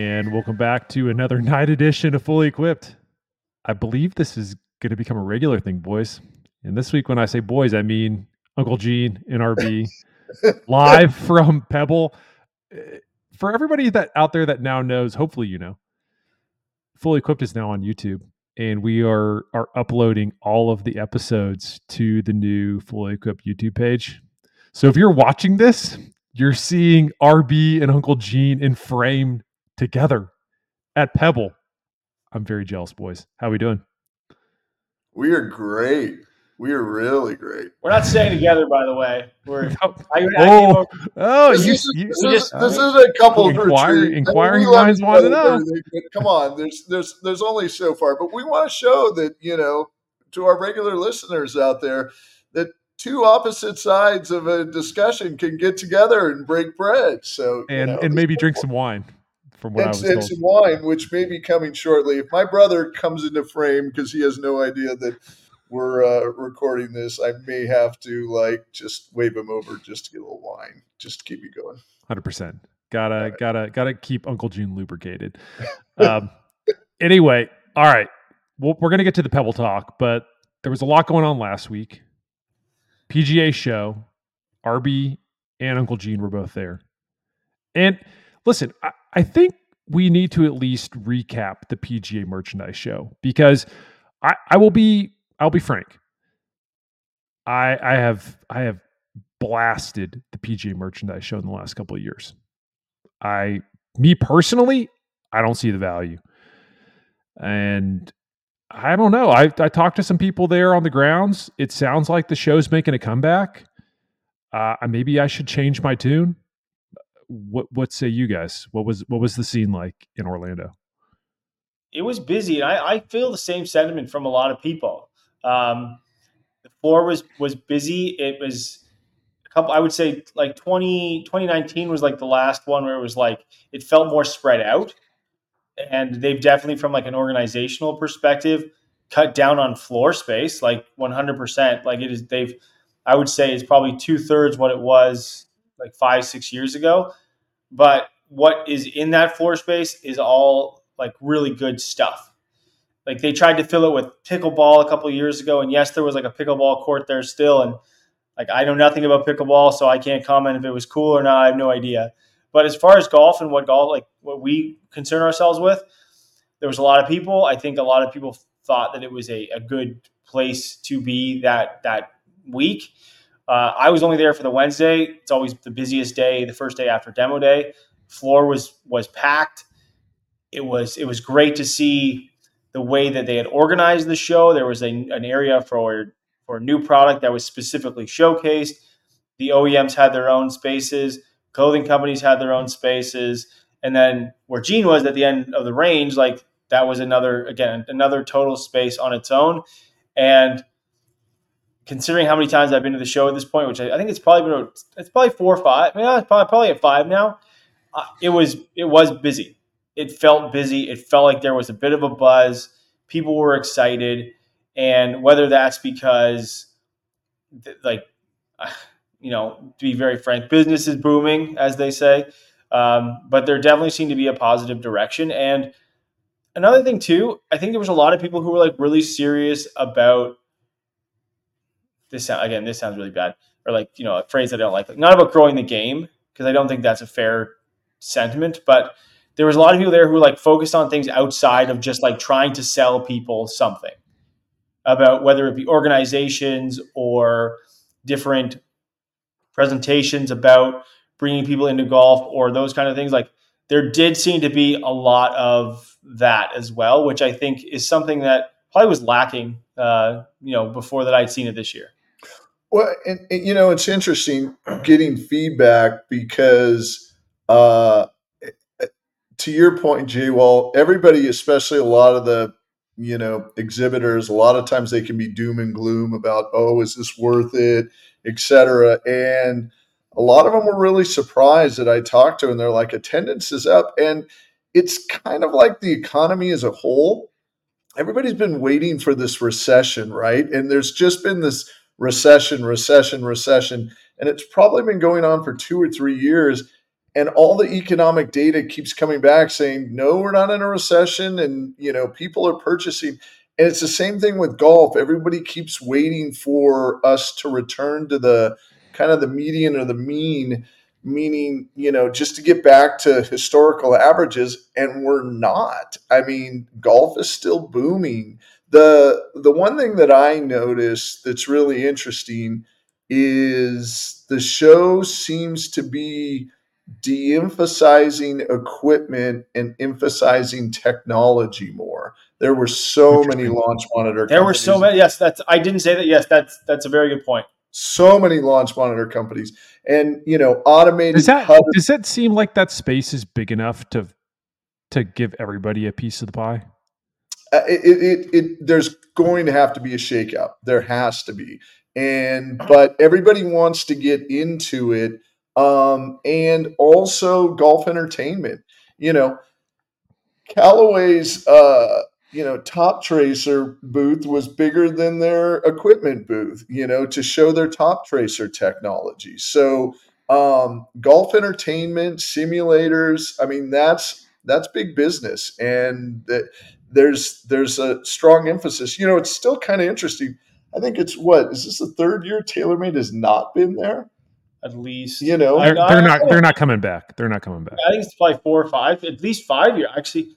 and welcome back to another night edition of Fully Equipped. I believe this is going to become a regular thing, boys. And this week, when I say boys, I mean Uncle Gene and RB live from Pebble. Uh, for everybody that out there that now knows, hopefully you know, Fully Equipped is now on YouTube, and we are are uploading all of the episodes to the new Fully Equipped YouTube page. So if you're watching this, you're seeing RB and Uncle Gene in frame together at Pebble. I'm very jealous, boys. How are we doing? We are great. We are really great. We're not staying together, by the way. We're oh, I, I oh, oh this, you, is, you, this, is, this uh, is a couple inquire, inquiring minds want to know. Come on, there's there's there's only so far, but we want to show that you know to our regular listeners out there that two opposite sides of a discussion can get together and break bread. So and you know, and maybe drink some wine. From what and, I was some wine, which may be coming shortly. If my brother comes into frame because he has no idea that we're uh, recording this, I may have to like just wave him over just to get a little wine, just to keep you going. Hundred percent. Gotta right. gotta gotta keep Uncle Gene lubricated. Um, anyway, all right. Well, we're gonna get to the Pebble talk, but there was a lot going on last week. PGA show, RB and Uncle Gene were both there. And listen, I, I, think we need to at least recap the PGA merchandise show because I, I will be I'll be frank. I I have I have blasted the PGA merchandise show in the last couple of years. I me personally, I don't see the value. And I don't know. I I talked to some people there on the grounds. It sounds like the show's making a comeback. Uh, maybe I should change my tune. What what say you guys? What was what was the scene like in Orlando? It was busy. I, I feel the same sentiment from a lot of people. Um, the floor was was busy. It was a couple. I would say like 20, 2019 was like the last one where it was like it felt more spread out and they've definitely from like an organizational perspective cut down on floor space like 100% like it is they've i would say is probably two-thirds what it was like five six years ago but what is in that floor space is all like really good stuff like they tried to fill it with pickleball a couple years ago and yes there was like a pickleball court there still and like i know nothing about pickleball so i can't comment if it was cool or not i have no idea but as far as golf and what golf like what we concern ourselves with, there was a lot of people. I think a lot of people thought that it was a, a good place to be that that week. Uh, I was only there for the Wednesday. It's always the busiest day, the first day after demo day. Floor was was packed. It was it was great to see the way that they had organized the show. There was a, an area for for a new product that was specifically showcased. The OEMs had their own spaces clothing companies had their own spaces and then where gene was at the end of the range like that was another again another total space on its own and considering how many times i've been to the show at this point which i, I think it's probably been it's probably four or five yeah it's probably, probably at five now uh, it was it was busy it felt busy it felt like there was a bit of a buzz people were excited and whether that's because like you know, to be very frank, business is booming, as they say. Um, but there definitely seemed to be a positive direction. And another thing too, I think there was a lot of people who were like really serious about this. Again, this sounds really bad, or like you know, a phrase I don't like, like not about growing the game because I don't think that's a fair sentiment. But there was a lot of people there who like focused on things outside of just like trying to sell people something about whether it be organizations or different presentations about bringing people into golf or those kind of things like there did seem to be a lot of that as well which i think is something that probably was lacking uh, you know before that i'd seen it this year well and, and you know it's interesting getting feedback because uh, to your point jay well everybody especially a lot of the you know exhibitors a lot of times they can be doom and gloom about oh is this worth it etc. And a lot of them were really surprised that I talked to, and they're like, attendance is up. And it's kind of like the economy as a whole. Everybody's been waiting for this recession, right? And there's just been this recession, recession, recession. And it's probably been going on for two or three years. and all the economic data keeps coming back saying no we're not in a recession. And you know people are purchasing. And it's the same thing with golf. Everybody keeps waiting for us to return to the kind of the median or the mean meaning you know just to get back to historical averages. And we're not. I mean golf is still booming the the one thing that i noticed that's really interesting is the show seems to be de-emphasizing equipment and emphasizing technology more. There were so many launch monitor. There were so many. Yes, that's. I didn't say that. Yes, that's that's a very good point. So many launch monitor companies, and you know, automated. Does that does that seem like that space is big enough to to give everybody a piece of the pie? Uh, it, it, it, there's going to have to be a shakeout. There has to be, and but everybody wants to get into it um, and also golf entertainment. You know, Callaway's uh, you know Toptracer booth was bigger than their equipment booth. You know, to show their top tracer technology. So um, golf entertainment simulators. I mean, that's that's big business, and there's there's a strong emphasis. You know, it's still kind of interesting. I think it's what is this the third year TaylorMade has not been there? at least. You know, they're, they're not they're not coming back. They're not coming back. I think it's probably four or five, at least five years. Actually,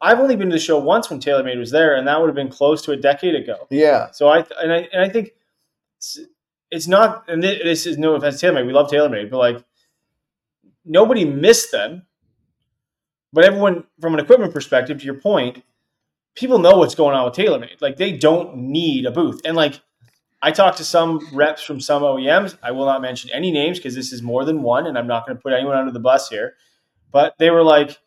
I've only been to the show once when TaylorMade was there, and that would have been close to a decade ago. Yeah. So I and I and I think it's not. And this is no offense to TaylorMade. We love TaylorMade, but like nobody missed them. But everyone, from an equipment perspective, to your point, people know what's going on with TaylorMade. Like they don't need a booth, and like I talked to some reps from some OEMs. I will not mention any names because this is more than one, and I'm not going to put anyone under the bus here. But they were like,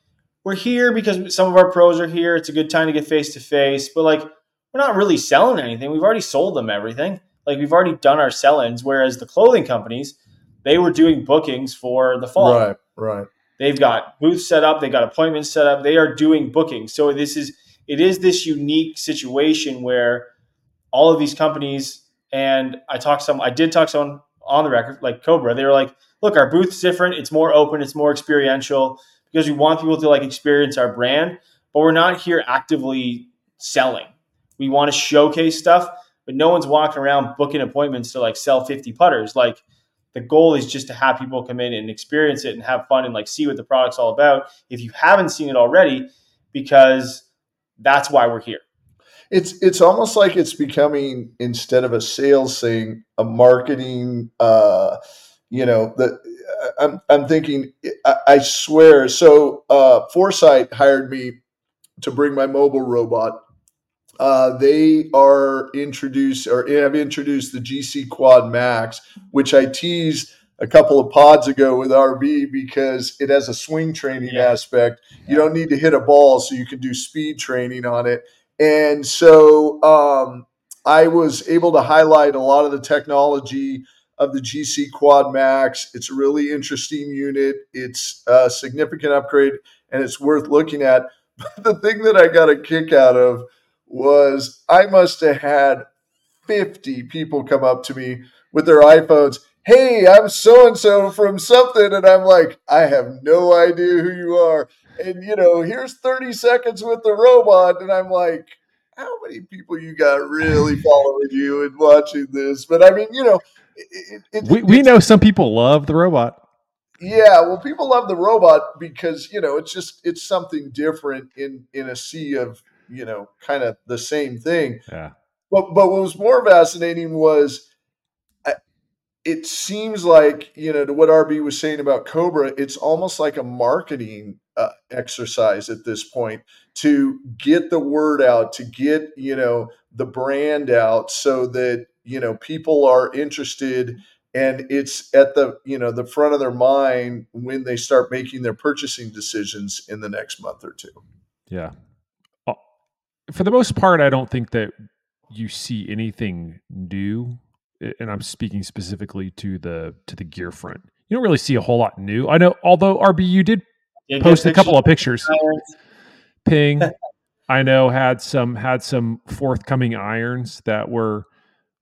"We're here because some of our pros are here. It's a good time to get face to face." But like, we're not really selling anything. We've already sold them everything. Like we've already done our sell-ins. Whereas the clothing companies, they were doing bookings for the fall. Right. Right. They've got booths set up. they've got appointments set up. They are doing bookings. So this is it is this unique situation where all of these companies and I talked some, I did talk someone on the record, like Cobra. They were like, look, our booth's different. It's more open. It's more experiential because we want people to like experience our brand, but we're not here actively selling. We want to showcase stuff, but no one's walking around booking appointments to like sell 50 putters. Like the goal is just to have people come in and experience it and have fun and like see what the product's all about. If you haven't seen it already, because that's why we're here it's it's almost like it's becoming instead of a sales thing, a marketing. Uh, you know, the I'm I'm thinking. I, I swear. So uh, Foresight hired me to bring my mobile robot. Uh, they are introduced or have introduced the GC Quad Max, which I teased a couple of pods ago with RB because it has a swing training yeah. aspect. You don't need to hit a ball, so you can do speed training on it. And so um, I was able to highlight a lot of the technology of the GC Quad Max. It's a really interesting unit. It's a significant upgrade and it's worth looking at. But the thing that I got a kick out of was I must have had 50 people come up to me with their iPhones. Hey, I'm so and so from something. And I'm like, I have no idea who you are and you know, here's 30 seconds with the robot, and I'm like, how many people you got really following you and watching this? But I mean, you know, it, it, we we know some people love the robot. Yeah, well, people love the robot because you know it's just it's something different in in a sea of you know kind of the same thing. Yeah. But but what was more fascinating was it seems like you know to what RB was saying about Cobra, it's almost like a marketing uh, exercise at this point to get the word out, to get you know the brand out, so that you know people are interested and it's at the you know the front of their mind when they start making their purchasing decisions in the next month or two. Yeah, for the most part, I don't think that you see anything new and I'm speaking specifically to the to the gear front. You don't really see a whole lot new. I know, although RBU did yeah, post a couple of pictures. Ping, I know had some had some forthcoming irons that were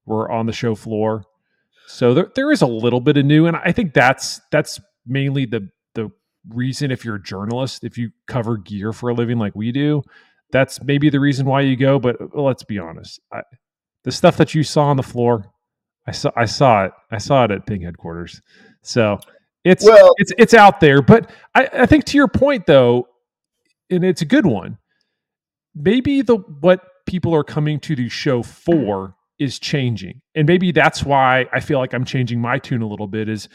were on the show floor. So there there is a little bit of new, and I think that's that's mainly the the reason if you're a journalist, if you cover gear for a living like we do, that's maybe the reason why you go. But let's be honest, I, the stuff that you saw on the floor, I saw I saw it. I saw it at Ping headquarters. So it's well, it's it's out there. But I, I think to your point though, and it's a good one. Maybe the what people are coming to the show for is changing. And maybe that's why I feel like I'm changing my tune a little bit is,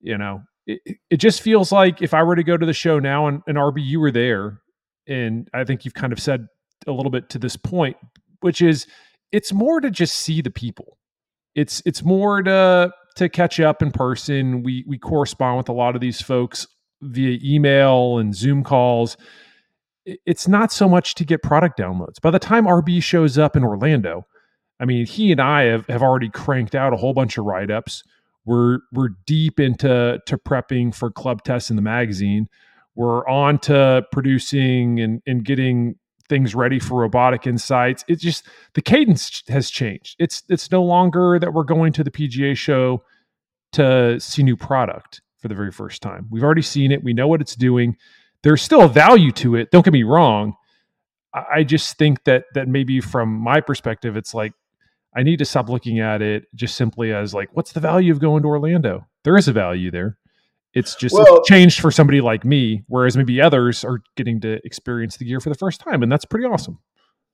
you know, it, it just feels like if I were to go to the show now and, and RB, you were there, and I think you've kind of said a little bit to this point, which is it's more to just see the people. It's it's more to to catch up in person. We we correspond with a lot of these folks via email and Zoom calls. It's not so much to get product downloads. By the time RB shows up in Orlando, I mean, he and I have, have already cranked out a whole bunch of write ups. We're we're deep into to prepping for club tests in the magazine. We're on to producing and, and getting things ready for robotic insights. It's just the cadence has changed. It's it's no longer that we're going to the PGA show to see new product for the very first time. We've already seen it. We know what it's doing. There's still a value to it. Don't get me wrong. I just think that that maybe from my perspective, it's like I need to stop looking at it just simply as like, what's the value of going to Orlando? There is a value there. It's just well, it's changed for somebody like me, whereas maybe others are getting to experience the gear for the first time, and that's pretty awesome.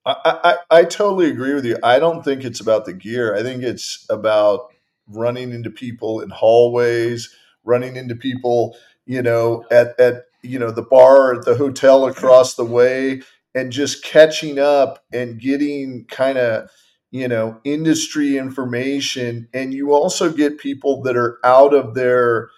I, I, I totally agree with you. I don't think it's about the gear. I think it's about running into people in hallways, running into people, you know, at at you know the bar at the hotel across the way, and just catching up and getting kind of you know industry information and you also get people that are out of their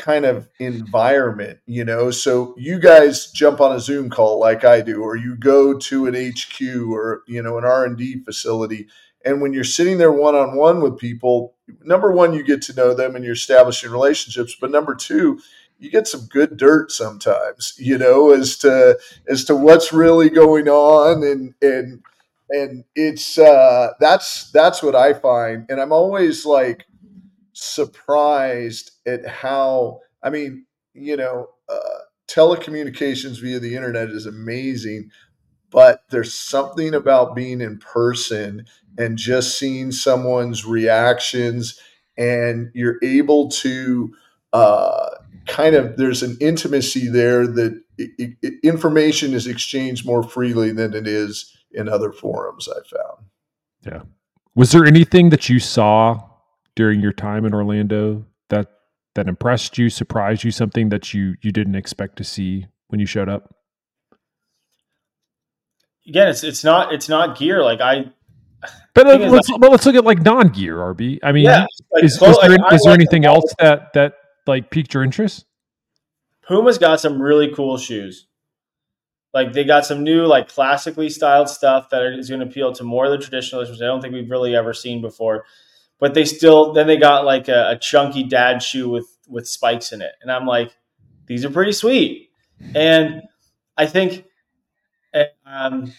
kind of environment, you know. So you guys jump on a Zoom call like I do, or you go to an HQ or you know an R and D facility, and when you're sitting there one on one with people, number one, you get to know them and you're establishing relationships. But number two, you get some good dirt sometimes, you know, as to as to what's really going on and and and it's uh that's that's what I find. And I'm always like surprised at how I mean, you know, uh, telecommunications via the internet is amazing, but there's something about being in person and just seeing someone's reactions, and you're able to uh, kind of there's an intimacy there that information is exchanged more freely than it is in other forums. I found. Yeah. Was there anything that you saw during your time in Orlando that that impressed you, surprised you, something that you you didn't expect to see when you showed up? Again, it's it's not it's not gear like I. But uh, let's like, but let's look at like non gear RB. I mean, yeah, like, is, is, there, like, is there anything else that that like piqued your interest? Puma's got some really cool shoes. Like they got some new like classically styled stuff that is going to appeal to more of the traditionalists, which I don't think we've really ever seen before but they still then they got like a, a, chunky dad shoe with with spikes in it, and I'm like, these are pretty sweet. And I think um,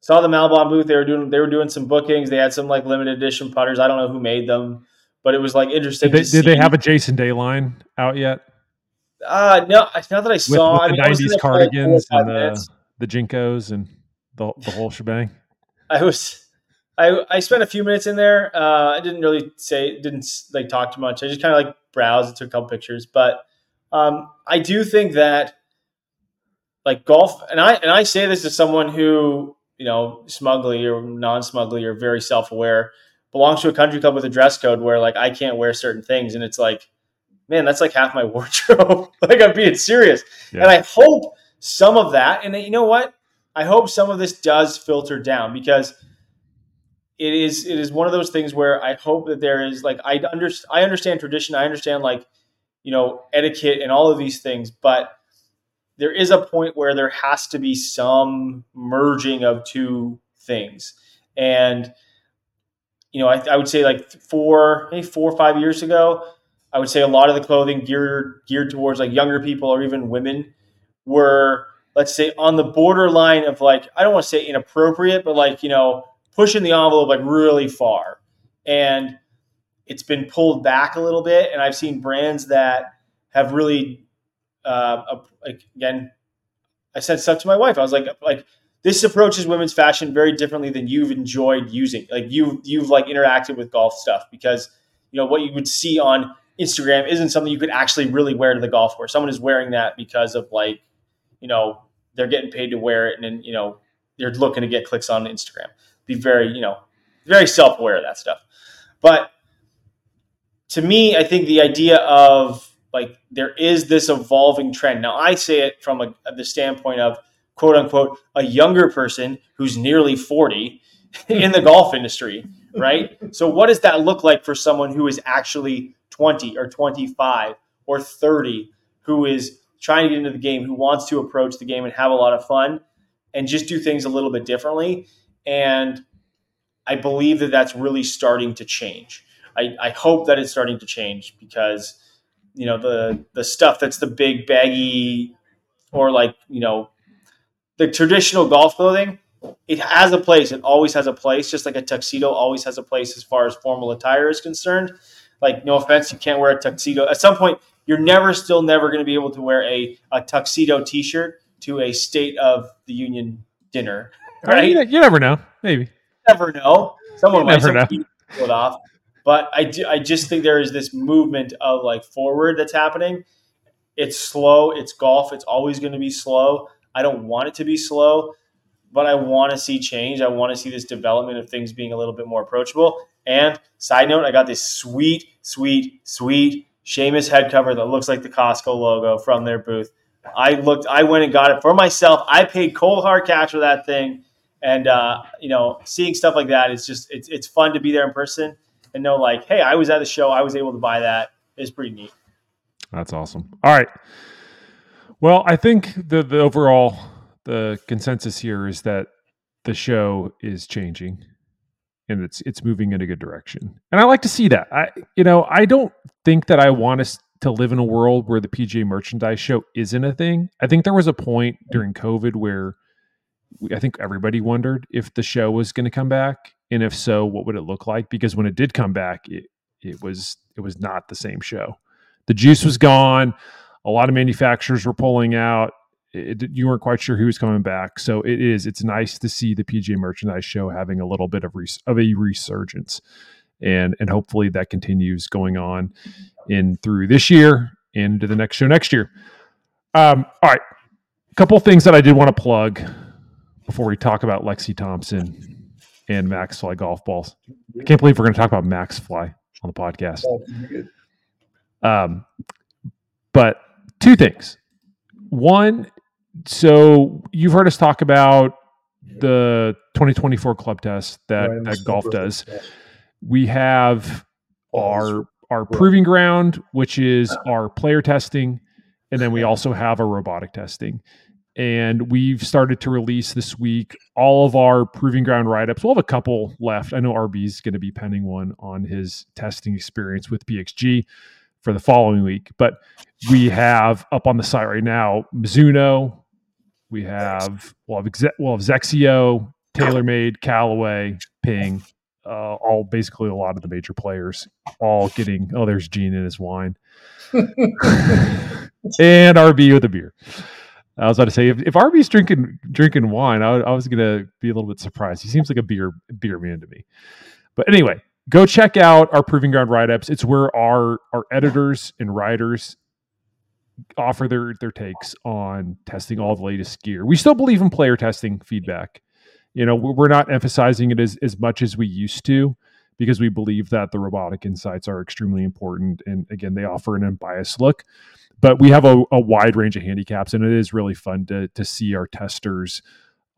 saw the Malbon booth. They were doing they were doing some bookings. They had some like limited edition putters. I don't know who made them, but it was like interesting. Did they, did they have a Jason Day line out yet? Uh no, not that I saw. With, with I mean, the '90s cardigans and the, the JNCOs and the the whole shebang. I was I, I spent a few minutes in there. Uh, I didn't really say, didn't like talk too much. I just kind of like browsed, and took a couple pictures. But um, I do think that like golf, and I and I say this to someone who you know smugly or non-smugly or very self-aware belongs to a country club with a dress code where like I can't wear certain things, and it's like, man, that's like half my wardrobe. like I'm being serious, yeah. and I hope some of that, and you know what, I hope some of this does filter down because it is it is one of those things where I hope that there is like I under, I understand tradition, I understand like you know etiquette and all of these things, but there is a point where there has to be some merging of two things, and you know I, I would say like four maybe four or five years ago, I would say a lot of the clothing geared geared towards like younger people or even women were let's say on the borderline of like I don't want to say inappropriate, but like you know pushing the envelope like really far. And it's been pulled back a little bit. And I've seen brands that have really uh, like again, I said stuff to my wife. I was like, like this approaches women's fashion very differently than you've enjoyed using. Like you've you've like interacted with golf stuff because you know what you would see on Instagram isn't something you could actually really wear to the golf course. Someone is wearing that because of like, you know, they're getting paid to wear it, and then you know they're looking to get clicks on Instagram. Be very, you know, very self aware of that stuff. But to me, I think the idea of like there is this evolving trend. Now, I say it from a, the standpoint of quote unquote a younger person who's nearly 40 in the golf industry, right? So, what does that look like for someone who is actually 20 or 25 or 30 who is trying to get into the game, who wants to approach the game and have a lot of fun and just do things a little bit differently? And I believe that that's really starting to change. I, I hope that it's starting to change because you know the the stuff that's the big baggy or like you know the traditional golf clothing it has a place. It always has a place just like a tuxedo always has a place as far as formal attire is concerned. Like no offense you can't wear a tuxedo. At some point you're never still never going to be able to wear a, a tuxedo t-shirt to a state of the union dinner right you, you never know maybe never know someone you might never know. it off but I, do, I just think there is this movement of like forward that's happening. It's slow. It's golf. It's always going to be slow. I don't want it to be slow, but I want to see change. I want to see this development of things being a little bit more approachable. And side note, I got this sweet, sweet, sweet Seamus head cover that looks like the Costco logo from their booth. I looked, I went and got it for myself. I paid cold hard cash for that thing, and uh, you know, seeing stuff like that is just it's it's fun to be there in person and know like, hey, I was at the show, I was able to buy that. It's pretty neat. That's awesome. All right. Well, I think the the overall the consensus here is that the show is changing and it's it's moving in a good direction. And I like to see that. I you know, I don't think that I want us to live in a world where the PGA merchandise show isn't a thing. I think there was a point during COVID where I think everybody wondered if the show was going to come back and if so what would it look like? Because when it did come back it, it was it was not the same show. The juice was gone. A lot of manufacturers were pulling out. It, you weren't quite sure who was coming back. So it is it's nice to see the pga merchandise show having a little bit of res, of a resurgence. And and hopefully that continues going on in through this year into the next show next year. Um all right. A couple things that i did want to plug before we talk about lexi thompson and Maxfli golf balls. I can't believe we're going to talk about Maxfli on the podcast. Um, but two things. One, so you've heard us talk about the 2024 club test that, that golf does. We have our our proving ground, which is our player testing, and then we also have our robotic testing and we've started to release this week all of our proving ground write-ups. We'll have a couple left. I know RB's going to be penning one on his testing experience with PXG for the following week, but we have up on the site right now Mizuno. We have we'll have, Exe- we'll have XXIO, TaylorMade, Callaway, Ping, uh, all basically a lot of the major players, all getting. Oh, there's Gene in his wine, and RB with a beer. I was about to say if, if RB's drinking drinking wine, I, I was gonna be a little bit surprised. He seems like a beer beer man to me. But anyway, go check out our proving ground write ups. It's where our our editors and writers offer their their takes on testing all the latest gear. We still believe in player testing feedback. You know, we're not emphasizing it as as much as we used to because we believe that the robotic insights are extremely important and again they offer an unbiased look but we have a, a, wide range of handicaps and it is really fun to to see our testers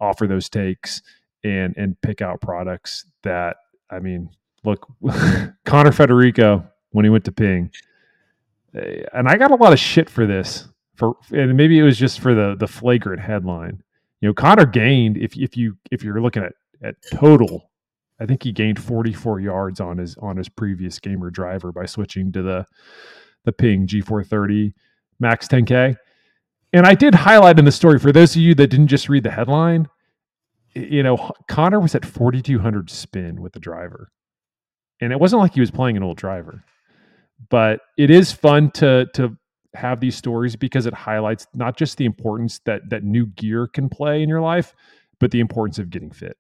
offer those takes and and pick out products that i mean look connor federico when he went to ping eh, and i got a lot of shit for this for and maybe it was just for the the flagrant headline. You know connor gained if if you if you're looking at at total i think he gained 44 yards on his on his previous gamer driver by switching to the the ping g430 max 10K. And I did highlight in the story for those of you that didn't just read the headline, you know, Connor was at 4,200 spin with the driver. And it wasn't like he was playing an old driver, but it is fun to, to have these stories because it highlights not just the importance that that new gear can play in your life, but the importance of getting fit.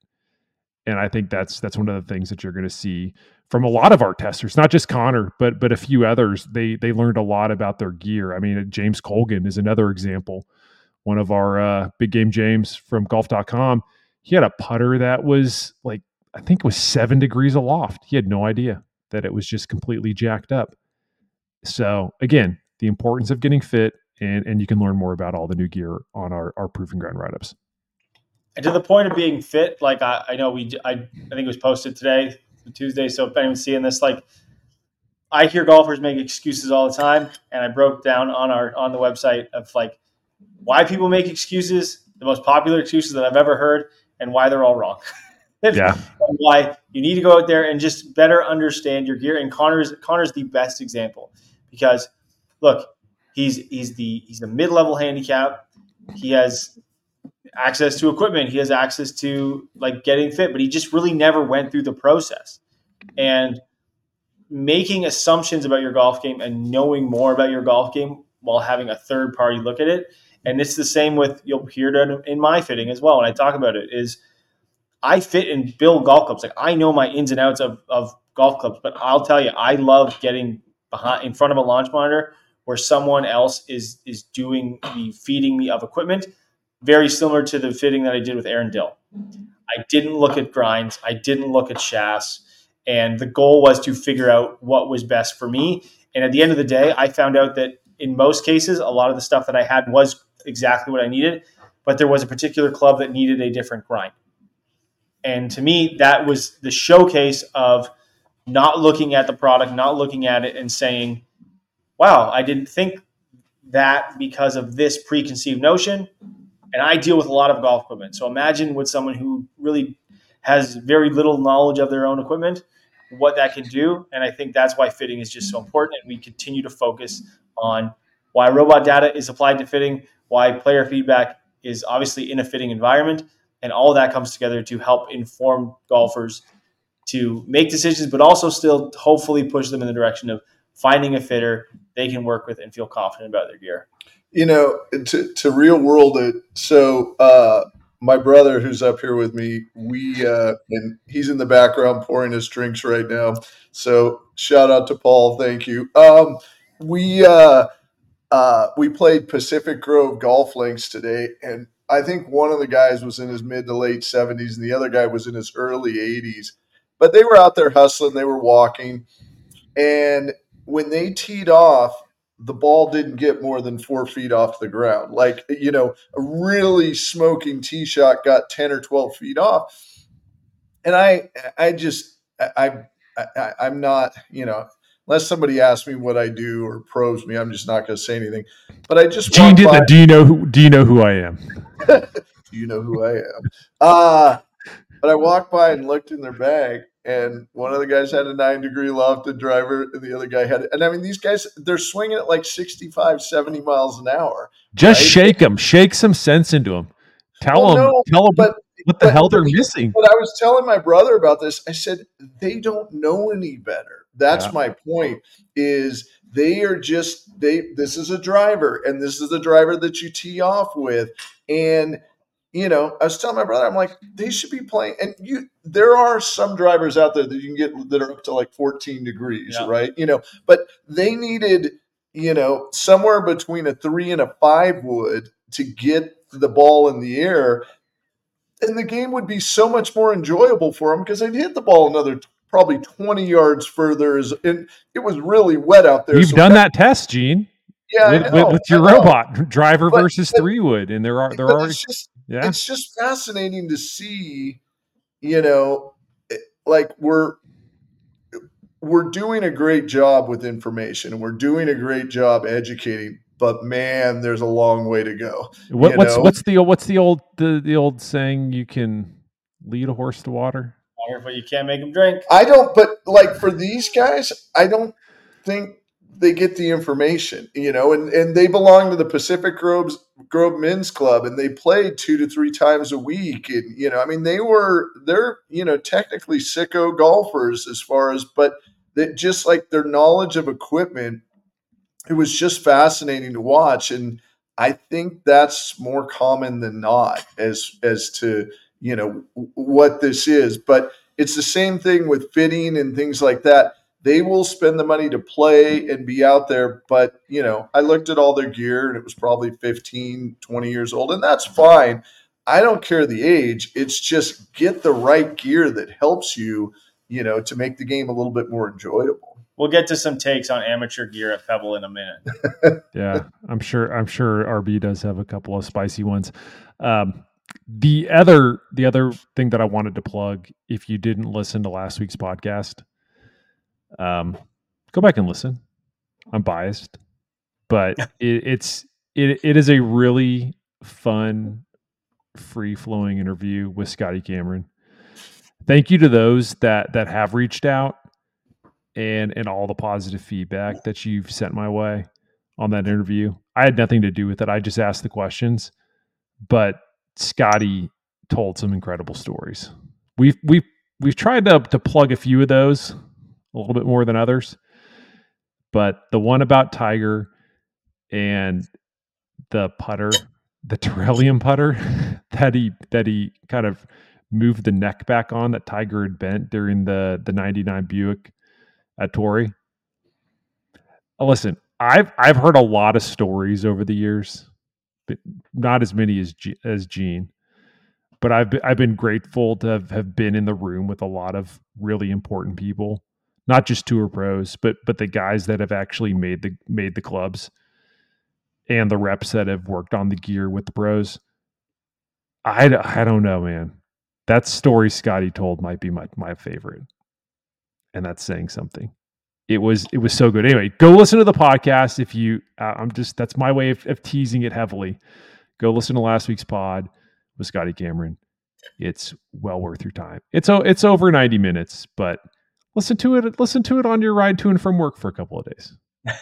And I think that's that's one of the things that you're going to see from a lot of our testers, not just Connor, but but a few others. They they learned a lot about their gear. I mean, James Colgan is another example. One of our uh, big game James from golf.com, he had a putter that was like I think it was seven degrees aloft. He had no idea that it was just completely jacked up. So again, the importance of getting fit, and and you can learn more about all the new gear on our our proving ground write ups. And to the point of being fit, like I, I know we, I, I think it was posted today, Tuesday. So if anyone's seeing this, like I hear golfers make excuses all the time, and I broke down on our on the website of like why people make excuses, the most popular excuses that I've ever heard, and why they're all wrong. yeah. why you need to go out there and just better understand your gear. And Connor's Connor's the best example because look, he's he's the he's a mid level handicap. He has access to equipment. He has access to like getting fit, but he just really never went through the process. And making assumptions about your golf game and knowing more about your golf game while having a third party look at it. And it's the same with you'll hear it in my fitting as well. When I talk about it, is I fit and build golf clubs. Like I know my ins and outs of, of golf clubs, but I'll tell you, I love getting behind in front of a launch monitor where someone else is is doing the feeding me of equipment very similar to the fitting that I did with Aaron Dill. Mm-hmm. I didn't look at grinds, I didn't look at shafts, and the goal was to figure out what was best for me. And at the end of the day, I found out that in most cases, a lot of the stuff that I had was exactly what I needed, but there was a particular club that needed a different grind. And to me, that was the showcase of not looking at the product, not looking at it and saying, wow, I didn't think that because of this preconceived notion and I deal with a lot of golf equipment. So imagine with someone who really has very little knowledge of their own equipment, what that can do. And I think that's why fitting is just so important. And we continue to focus on why robot data is applied to fitting, why player feedback is obviously in a fitting environment. And all that comes together to help inform golfers to make decisions, but also still hopefully push them in the direction of finding a fitter they can work with and feel confident about their gear you know, to, to real world it. So, uh, my brother who's up here with me, we, uh, and he's in the background pouring his drinks right now. So shout out to Paul. Thank you. Um, we, uh, uh, we played Pacific Grove golf links today, and I think one of the guys was in his mid to late 70s, and the other guy was in his early 80s. But they were out there hustling, they were walking. And when they teed off, the ball didn't get more than four feet off the ground. Like, you know, a really smoking tee shot got 10 or 12 feet off. And I, I just, I, I, I'm not, you know, unless somebody asks me what I do or probes me, I'm just not going to say anything. But I just, Gene did by, Do you know who, do you know who I am? do you know who I am? Uh, but I walked by and looked in their bag and one of the guys had a nine degree lofted driver and the other guy had and i mean these guys they're swinging at like 65 70 miles an hour just right? shake them shake some sense into them tell well, them no, tell them but, what the but, hell they're but, missing. but i was telling my brother about this. I said they don't know any better. That's yeah. my point is they are just they this is a driver and this is the driver that you tee off with and you know, I was telling my brother, I'm like, they should be playing. And you, there are some drivers out there that you can get that are up to like 14 degrees, yeah. right? You know, but they needed, you know, somewhere between a three and a five wood to get the ball in the air. And the game would be so much more enjoyable for them because they'd hit the ball another probably 20 yards further. And it was really wet out there. You've so done that, that test, Gene. Yeah, with, with, with your robot driver but, versus but, three wood, and there are there are just, yeah. it's just fascinating to see. You know, like we're we're doing a great job with information, and we're doing a great job educating. But man, there's a long way to go. What, what's know? what's the what's the old the, the old saying? You can lead a horse to water, but you can't make him drink. I don't. But like for these guys, I don't think they get the information, you know, and, and they belong to the Pacific Groves Grove Men's Club and they played two to three times a week. And, you know, I mean, they were, they're, you know, technically sicko golfers as far as, but that just like their knowledge of equipment it was just fascinating to watch. And I think that's more common than not as as to you know what this is. But it's the same thing with fitting and things like that. They will spend the money to play and be out there. But, you know, I looked at all their gear and it was probably 15, 20 years old, and that's fine. I don't care the age. It's just get the right gear that helps you, you know, to make the game a little bit more enjoyable. We'll get to some takes on amateur gear at Pebble in a minute. yeah, I'm sure. I'm sure RB does have a couple of spicy ones. Um, the other the other thing that I wanted to plug, if you didn't listen to last week's podcast, um, go back and listen. I'm biased, but it, it's it it is a really fun, free flowing interview with Scotty Cameron. Thank you to those that that have reached out and and all the positive feedback that you've sent my way on that interview. I had nothing to do with it. I just asked the questions, but Scotty told some incredible stories. We've we've we've tried to to plug a few of those a little bit more than others, but the one about Tiger and the putter, the Teryllium putter that he that he kind of moved the neck back on that Tiger had bent during the the 99 Buick at Torrey. Uh, listen, I've I've heard a lot of stories over the years but not as many as G- as Gene, but I've been, I've been grateful to have, have been in the room with a lot of really important people, not just tour pros, but but the guys that have actually made the made the clubs, and the reps that have worked on the gear with the pros. I, I don't know, man. That story Scotty told might be my my favorite, and that's saying something it was it was so good. Anyway, go listen to the podcast if you. Uh, I'm just that's my way of, of, teasing it heavily. Go listen to last week's pod with Scotty Cameron. It's well worth your time. It's it's over 90 minutes, but listen to it. Listen to it on your ride to and from work for a couple of days.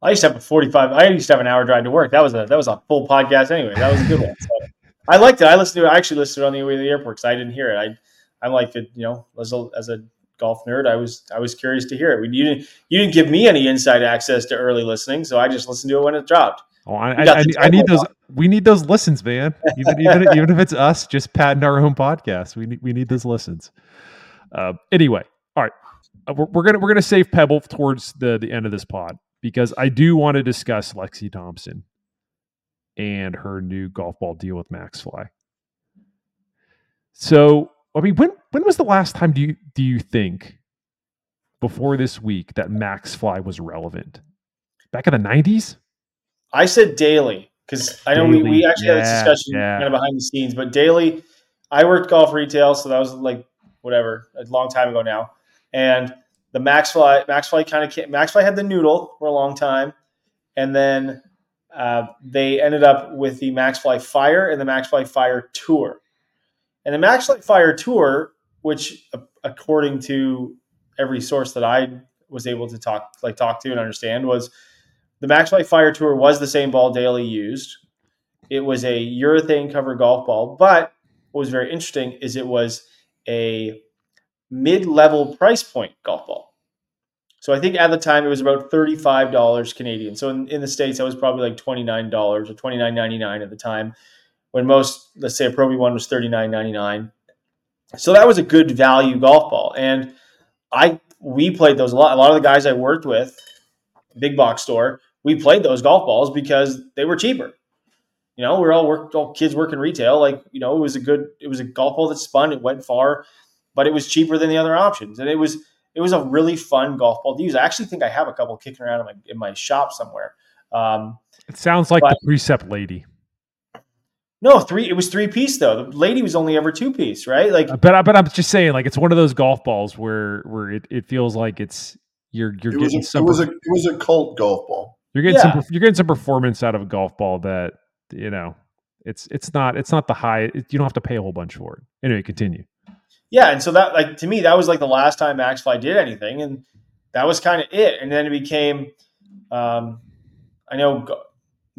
I used to have a 45. I used to have an hour drive to work. That was a that was a full podcast anyway. That was a good one. So I liked it. I listened to it. I actually listened to it on the way to the airport because I didn't hear it. I I like it. You know, as a as a golf nerd, I was I was curious to hear it. You didn't you didn't give me any inside access to early listening, so I just listened to it when it dropped. Oh, I, I, I, need those. On. We need those listens, man. Even even, even if it's us just patting our own podcast, we need we need those listens. Uh, anyway, all right, uh, we're, we're, gonna we're gonna save Pebble towards the the end of this pod because I do want to discuss Lexi Thompson and her new golf ball deal with Maxfli. So I mean, when when was the last time do you do you think before this week that Maxfli was relevant? Back in the nineties? I said Daly because I know we, we actually yeah, had a discussion yeah. kind of behind the scenes, but Daly. I worked golf retail, so that was like whatever a long time ago now, and the Maxfli Maxfli kind of came, Maxfli had the noodle for a long time, and then uh, they ended up with the Maxfli Fire and the Maxfli Fire Tour. And the Maxfli Fire Tour, which according to every source that I was able to talk like talk to and understand, was the Maxfli Fire Tour was the same ball Daly used. It was a urethane cover golf ball, but what was very interesting is it was a mid-level price point golf ball. So I think at the time it was about $35 Canadian. So in, in the States, that was probably like $29 or $29.99 at the time when most, let's say, a Pro V1 was thirty nine ninety nine. So that was a good value golf ball, and I we played those a lot. A lot of the guys I worked with, big box store, we played those golf balls because they were cheaper. You know, we are all work, all kids working retail. Like you know, it was a good, it was a golf ball that spun. It went far, but it was cheaper than the other options, and it was it was a really fun golf ball to use. I actually think I have a couple kicking around in my in my shop somewhere. Um, it sounds like but, the precept lady. No, three. It was three piece though. The lady was only ever two piece, right? Like, but but I'm just saying, like, it's one of those golf balls where where it, it feels like it's you're you're it getting a, some. It was a it was a cult golf ball. You're getting yeah. some you're getting some performance out of a golf ball that you know it's it's not it's not the high. It, you don't have to pay a whole bunch for it. Anyway, continue. Yeah, and so that like to me that was like the last time Maxfli did anything, and that was kind of it. And then it became, um, I know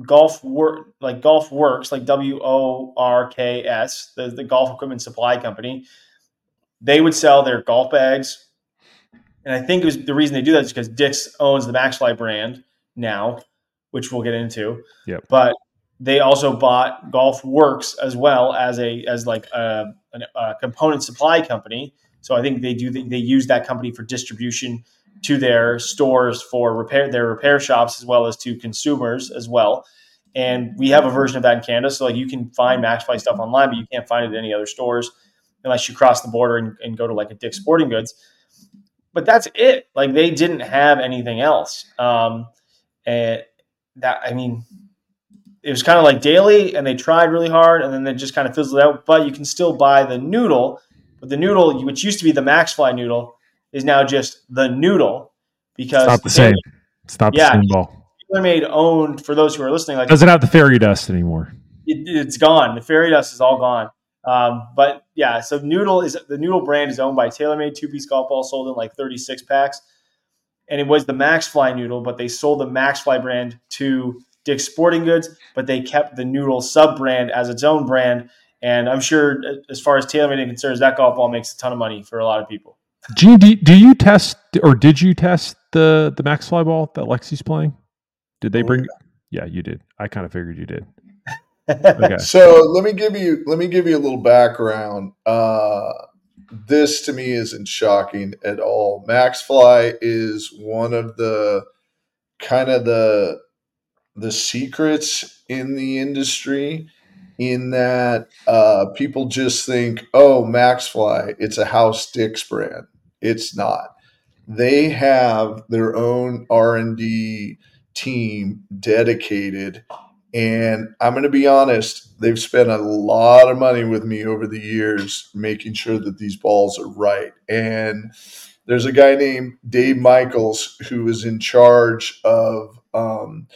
golf work like golf works like w-o-r-k-s the, the golf equipment supply company they would sell their golf bags and I think it was the reason they do that is because Dick's owns the Maxfli brand now, which we'll get into. Yep. But they also bought Golf Works as well as a as like a, a component supply company. So I think they do they use that company for distribution to their stores for repair their repair shops as well as to consumers as well. And we have a version of that in Canada. So like you can find Maxfli stuff online, but you can't find it at any other stores unless you cross the border and, and go to like a Dick's Sporting Goods. But that's it. Like they didn't have anything else. Um, and that I mean, it was kind of like Daly, and they tried really hard, and then they just kind of fizzled out. But you can still buy the noodle. But the noodle, which used to be the Maxfli noodle, is now just the noodle because it's not the same. It's not the yeah, same ball. TaylorMade owned for those who are listening. Like doesn't have the fairy dust anymore. It, has gone. The fairy dust is all gone. Um, but yeah, so Noodle is the Noodle brand is owned by TaylorMade. Two piece golf ball sold in like 36 packs, and it was the Maxfli Noodle, but they sold the Maxfli brand to Dick's Sporting Goods, but they kept the Noodle sub brand as its own brand. And I'm sure, as far as TaylorMade concerns, that golf ball makes a ton of money for a lot of people. Gene, do, do you test or did you test the the Maxfli ball that Lexi's playing? Did they bring? Yeah, you did. I kind of figured you did. Okay. so let me give you let me give you a little background. Uh, this to me isn't shocking at all. Maxfli is one of the kind of the the secrets in the industry in that uh, people just think, oh, Maxfli, it's a House Dicks brand. It's not. They have their own R and D team dedicated, and I'm going to be honest. They've spent a lot of money with me over the years making sure that these balls are right. And there's a guy named Dave Michaels who is in charge of. Um,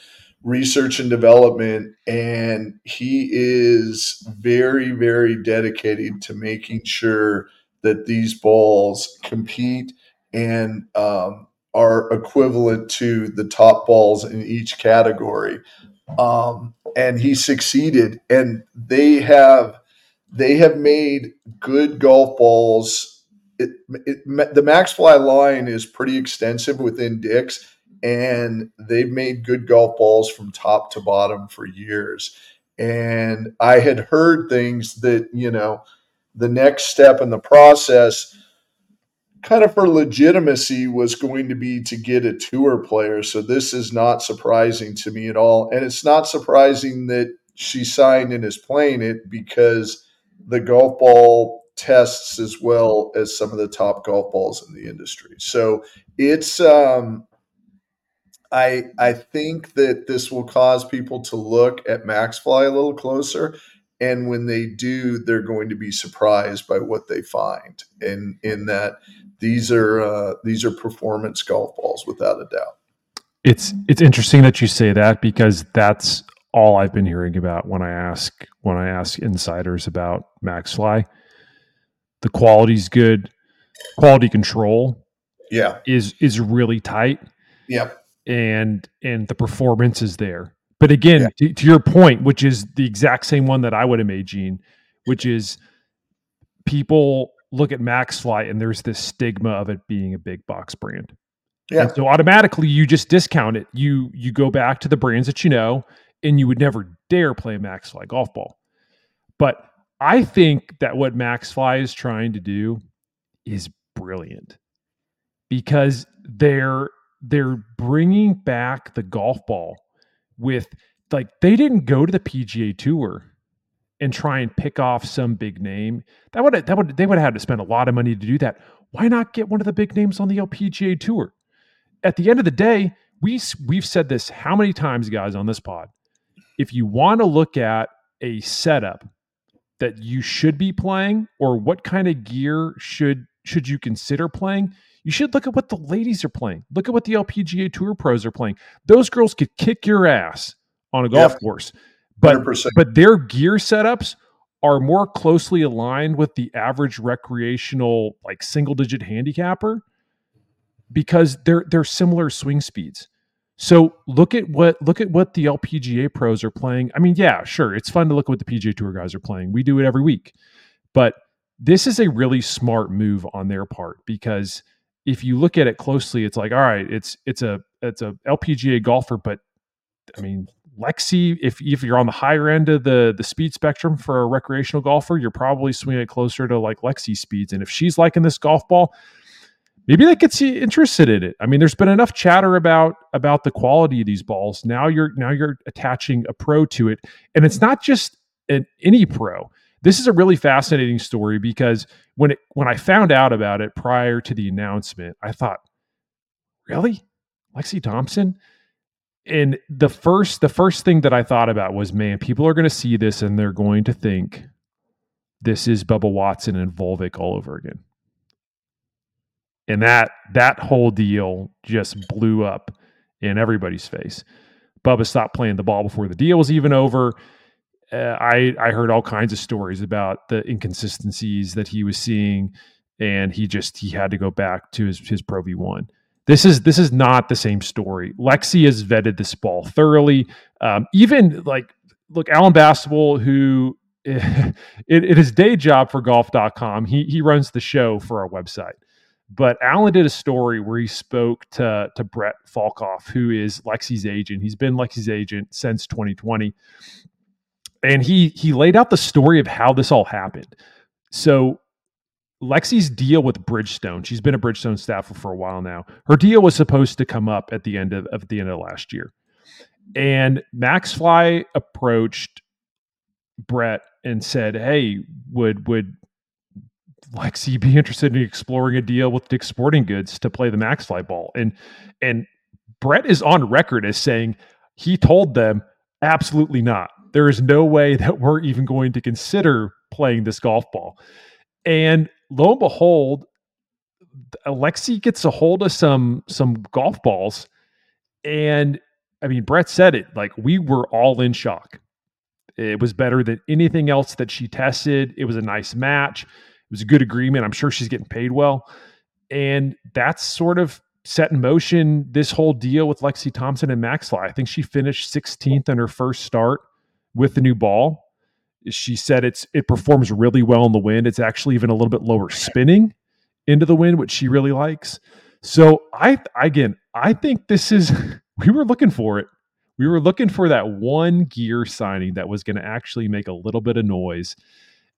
research and development and he is very very dedicated to making sure that these balls compete and um, are equivalent to the top balls in each category. Um, and he succeeded and they have they have made good golf balls. It, it, the Maxfli line is pretty extensive within Dick's and they've made good golf balls from top to bottom for years. And I had heard things that, you know, the next step in the process, kind of for legitimacy, was going to be to get a tour player. So this is not surprising to me at all. And it's not surprising that she signed and is playing it because the golf ball tests as well as some of the top golf balls in the industry. So it's um I I think that this will cause people to look at Maxfli a little closer, and when they do, they're going to be surprised by what they find. In in that these are uh, these are performance golf balls without a doubt. It's it's interesting that you say that because that's all I've been hearing about when I ask when I ask insiders about Maxfli. The quality's good, quality control, yeah, is is really tight. Yep and and the performance is there. But again, yeah. to, to, your point, which is the exact same one that I would have made, Gene, which is people look at Maxfli and there's this stigma of it being a big box brand. Yeah. And so automatically you just discount it. You you go back to the brands that you know, and you would never dare play a Maxfli golf ball. But I think that what Maxfli is trying to do is brilliant because they're they're bringing back the golf ball with like they didn't go to the PGA Tour and try and pick off some big name. That would that would they would have had to spend a lot of money to do that. Why not get one of the big names on the LPGA Tour? At the end of the day, we we've said this how many times, guys, on this pod. If you want to look at a setup that you should be playing, or what kind of gear should should you consider playing, you should look at what the ladies are playing. Look at what the LPGA Tour pros are playing. Those girls could kick your ass on a golf yep. course, but 100%. but their gear setups are more closely aligned with the average recreational like single digit handicapper because they're they're similar swing speeds. So look at what look at what the LPGA pros are playing. I mean, yeah, sure, it's fun to look at what the PGA Tour guys are playing. We do it every week, but this is a really smart move on their part because if you look at it closely, it's like, all right, it's it's a it's a LPGA golfer, but I mean, Lexi, if if you're on the higher end of the the speed spectrum for a recreational golfer, you're probably swinging it closer to like Lexi speeds. And if she's liking this golf ball, maybe that gets you interested in it. I mean, there's been enough chatter about about the quality of these balls. Now you're now you're attaching a pro to it, and it's not just an, any pro. This is a really fascinating story because when it when I found out about it prior to the announcement, I thought, really, Lexi Thompson. And the first the first thing that I thought about was, man, people are going to see this and they're going to think this is Bubba Watson and Volvik all over again and that that whole deal just blew up in everybody's face. Bubba stopped playing the ball before the deal was even over. Uh, I I heard all kinds of stories about the inconsistencies that he was seeing, and he just he had to go back to his his Pro V one. This is this is not the same story. Lexi has vetted this ball thoroughly. Um, even like look, Alan Bastable, who it, it is day job for golf.com. He he runs the show for our website. But Alan did a story where he spoke to to Brett Falkoff, who is Lexi's agent. He's been Lexi's agent since 2020, and he he laid out the story of how this all happened. So Lexi's deal with Bridgestone, she's been a Bridgestone staffer for a while now. Her deal was supposed to come up at the end of at the end of last year, and Maxfli approached Brett and said, "Hey, would would Lexi be interested in exploring a deal with Dick's Sporting Goods to play the Maxfli ball? And and Brett is on record as saying he told them absolutely not. There is no way that we're even going to consider playing this golf ball. And lo and behold, Alexi gets a hold of some some golf balls, and I mean Brett said it like we were all in shock. It was better than anything else that she tested. It was a nice match It was a good agreement. I'm sure she's getting paid well. And that's sort of set in motion this whole deal with Lexi Thompson and Maxfli. I think she finished 16th in her first start with the new ball. She said it's it performs really well in the wind. It's actually even a little bit lower spinning into the wind, which she really likes. So I again, I think this is we were looking for it. We were looking for that one gear signing that was going to actually make a little bit of noise.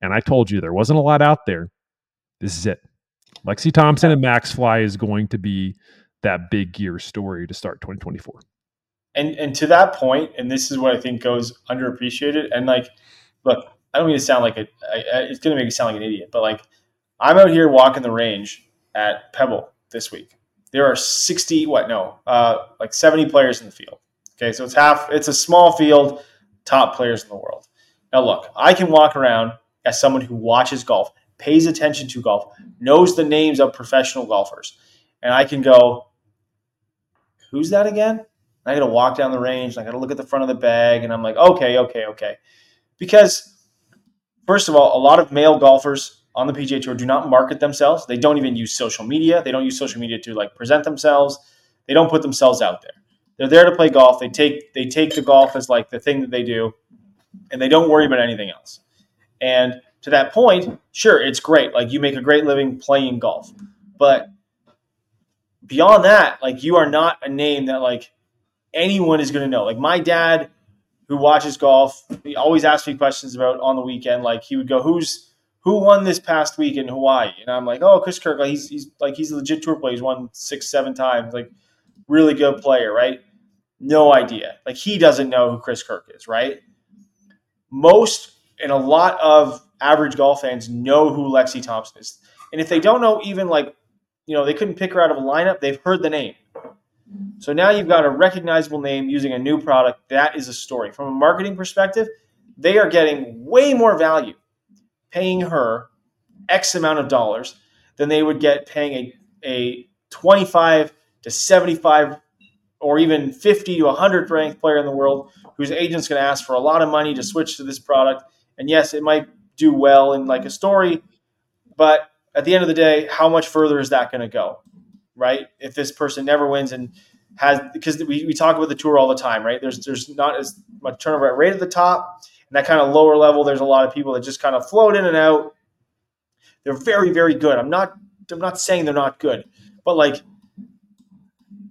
And I told you there wasn't a lot out there. This is it. Lexi Thompson and Maxfli is going to be that big gear story to start 2024. And and to that point, and this is what I think goes underappreciated. And like, look, I don't mean to sound like a, I, it's going to make me sound like an idiot, but like, I'm out here walking the range at Pebble this week. There are 60, what, no, uh, like 70 players in the field. Okay, so it's half, it's a small field, top players in the world. Now, look, I can walk around as someone who watches golf, pays attention to golf, knows the names of professional golfers. And I can go, who's that again? I got to walk down the range. I got to look at the front of the bag. And I'm like, okay, okay, okay. Because, first of all, a lot of male golfers on the PGA Tour do not market themselves. They don't even use social media. They don't use social media to like present themselves. They don't put themselves out there. They're there to play golf. They take they take the golf as like the thing that they do, and they don't worry about anything else. And to that point, sure, it's great. Like you make a great living playing golf. But beyond that, like you are not a name that like anyone is going to know. Like my dad who watches golf, he always asks me questions about on the weekend. Like he would go, "Who's who won this past week in Hawaii?" And I'm like, "Oh, Chris Kirk. Like he's he's like he's a legit tour player. He's won six, seven times. Like really good player, right?" No idea. Like he doesn't know who Chris Kirk is, right? Most and a lot of average golf fans know who Lexi Thompson is. And if they don't know even like, you know, they couldn't pick her out of a lineup, they've heard the name. So now you've got a recognizable name using a new product. That is a story. From a marketing perspective, they are getting way more value paying her X amount of dollars than they would get paying a, a 25 to 75 or even 50 to 100 ranked player in the world whose agent's going to ask for a lot of money to switch to this product and yes, it might do well in like a story, but at the end of the day, how much further is that going to go? Right? If this person never wins and has because we, we talk about the tour all the time, right? There's there's not as much turnover rate at the top, and that kind of lower level, there's a lot of people that just kind of float in and out. They're very, very good. I'm not I'm not saying they're not good, But like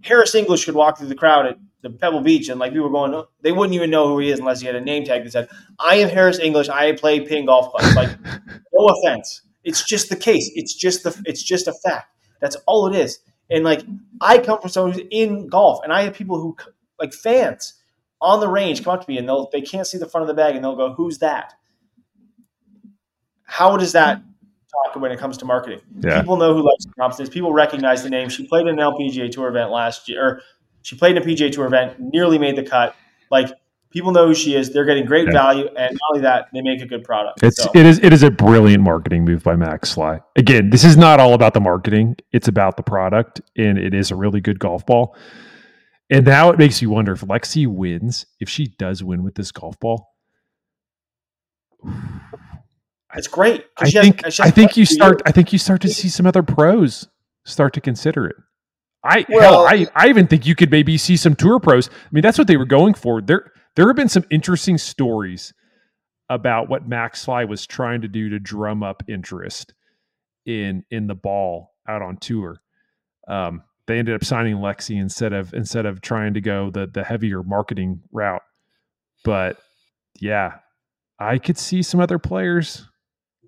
Harris English could walk through the crowd at the Pebble Beach and like people were going, oh, they wouldn't even know who he is unless he had a name tag that said, "I am Harris English. I play ping golf club." Like, no offense, it's just the case. It's just the it's just a fact. That's all it is. And like, I come from someone who's in golf, and I have people who like fans on the range come up to me and they'll they can't see the front of the bag and they'll go, "Who's that?" How does that talk when it comes to marketing? Yeah. People know who Lexi Thompson is. People recognize the name. She played in an LPGA Tour event last year. Or she played in a PGA Tour event, nearly made the cut. Like people know who she is. They're getting great Yeah. value, and not only that, they make a good product. It's So, it is it is a brilliant marketing move by Maxfli. Again, this is not all about the marketing; it's about the product, and it is a really good golf ball. And now it makes you wonder if Lexi wins, if she does win with this golf ball. it's great. I she has- think I think you start years. I think you start to see some other pros start to consider it. I Well- hell, I, I even think you could maybe see some tour pros. I mean, that's what they were going for. There there have been some interesting stories about what Maxfli was trying to do to drum up interest in in the ball out on tour. Um, they ended up signing Lexi instead of instead of trying to go the the heavier marketing route. But yeah, I could see some other players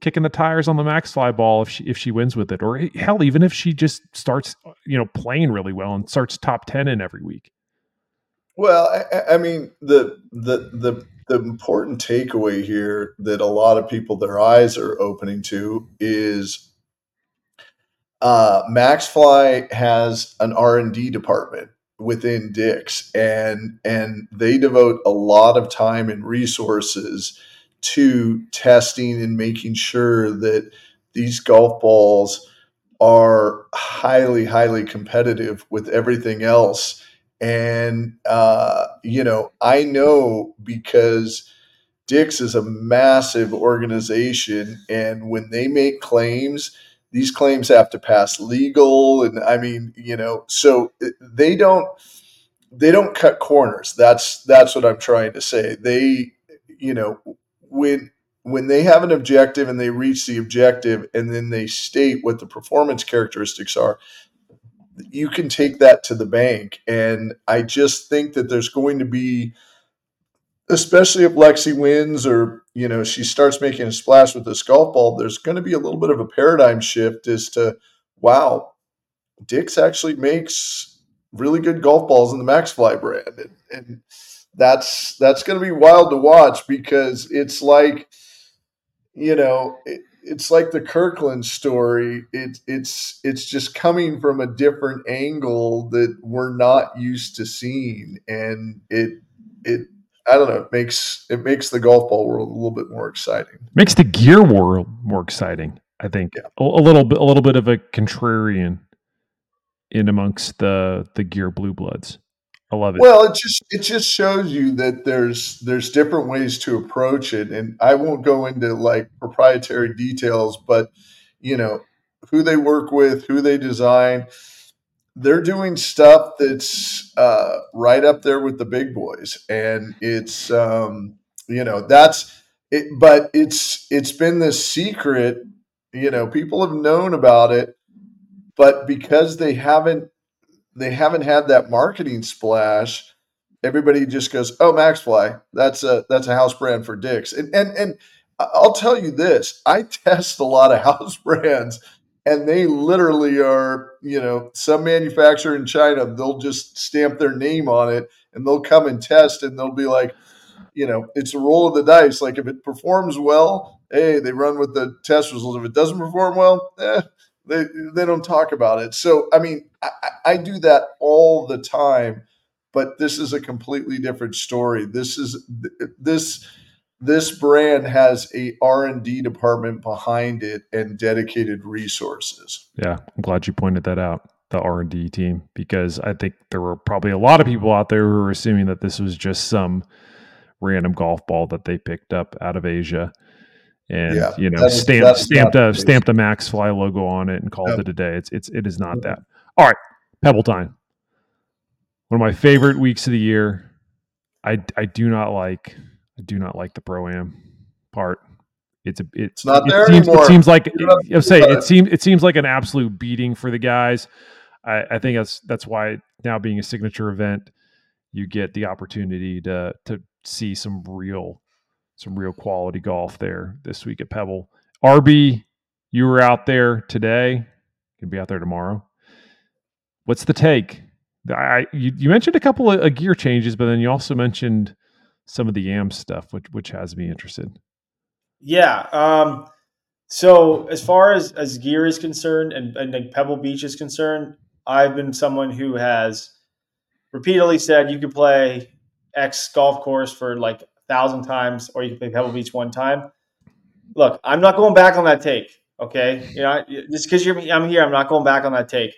kicking the tires on the Maxfli ball if she if she wins with it, or hell, even if she just starts you know playing really well and starts top ten in every week. Well, I- I, mean the the the the important takeaway here that a lot of people their eyes are opening to is uh, Maxfli has an R and D department within Dick's, and and they devote a lot of time and resources to testing and making sure that these golf balls are highly highly competitive with everything else and uh, you know i know because Dick's is a massive organization and when they make claims these claims have to pass legal and i mean you know so uh, they don't they don't cut corners. That's that's what i'm trying to say. They you know when when they have an objective and they reach the objective and then they state what the performance characteristics are you can take that to the bank. And I just think that there's going to be, especially if Lexi wins or, you know, she starts making a splash with this golf ball, there's going to be a little bit of a paradigm shift as to, wow, Dick's actually makes really good golf balls in the Maxfli brand. And, and that's that's going to be wild to watch because it's like, you know, it, it's like the Kirkland story. It's it's it's just coming from a different angle that we're not used to seeing, and it it I don't know it makes it makes the golf ball world a little bit more exciting. Makes the gear world more exciting. I think Yeah. a, a little bit a little bit of a contrarian in amongst the the gear blue bloods. I love it. Well, it just it just shows you that there's there's different ways to approach it, and I won't go into like proprietary details, but you know who they work with, who they design. They're doing stuff that's uh, right up there with the big boys, and it's um, you know that's it. But it's it's been this secret. You know, people have known about it, but because they haven't they haven't had that marketing splash. Everybody just goes, "Oh, Maxfli, that's a that's a house brand for dicks." And and and I'll tell you this: I test a lot of house brands, and they literally are, you know, some manufacturer in China. They'll just stamp their name on it, and they'll come and test, and they'll be like, you know, it's a roll of the dice. Like if it performs well, hey, they run with the test results. If it doesn't perform well, eh, they they don't talk about it. So I mean, I, I- do that all the time, but this is a completely different story. This is this this brand has a R and D department behind it and dedicated resources. Yeah, I'm glad you pointed that out, the R and D team, because I think there were probably a lot of people out there who were assuming that this was just some random golf ball that they picked up out of Asia, and Yeah, you know, that is- stamped that is stamped the a stamped a Maxfli logo on it and called Yep. it a day. It's it's it is not that. All right, Pebble time. One of my favorite weeks of the year. I I do not like I do not like the pro am part. It's a it, It's not it there seems, anymore. It seems like You don't have to I say worry it it. seems it seems like an absolute beating for the guys. I, I think that's that's why now being a signature event, you get the opportunity to to see some real some real quality golf there this week at Pebble. RB, you were out there today. Gonna be out there tomorrow. What's the take? I you, you mentioned a couple of uh, gear changes, but then you also mentioned some of the YAM stuff, which which has me interested. Yeah. Um, so as far as as gear is concerned, and, and like Pebble Beach is concerned, I've been someone who has repeatedly said you could play X golf course for like thousand times, or you can play Pebble Beach one time. Look, I'm not going back on that take. Okay, you know, just because you're I'm here, I'm not going back on that take.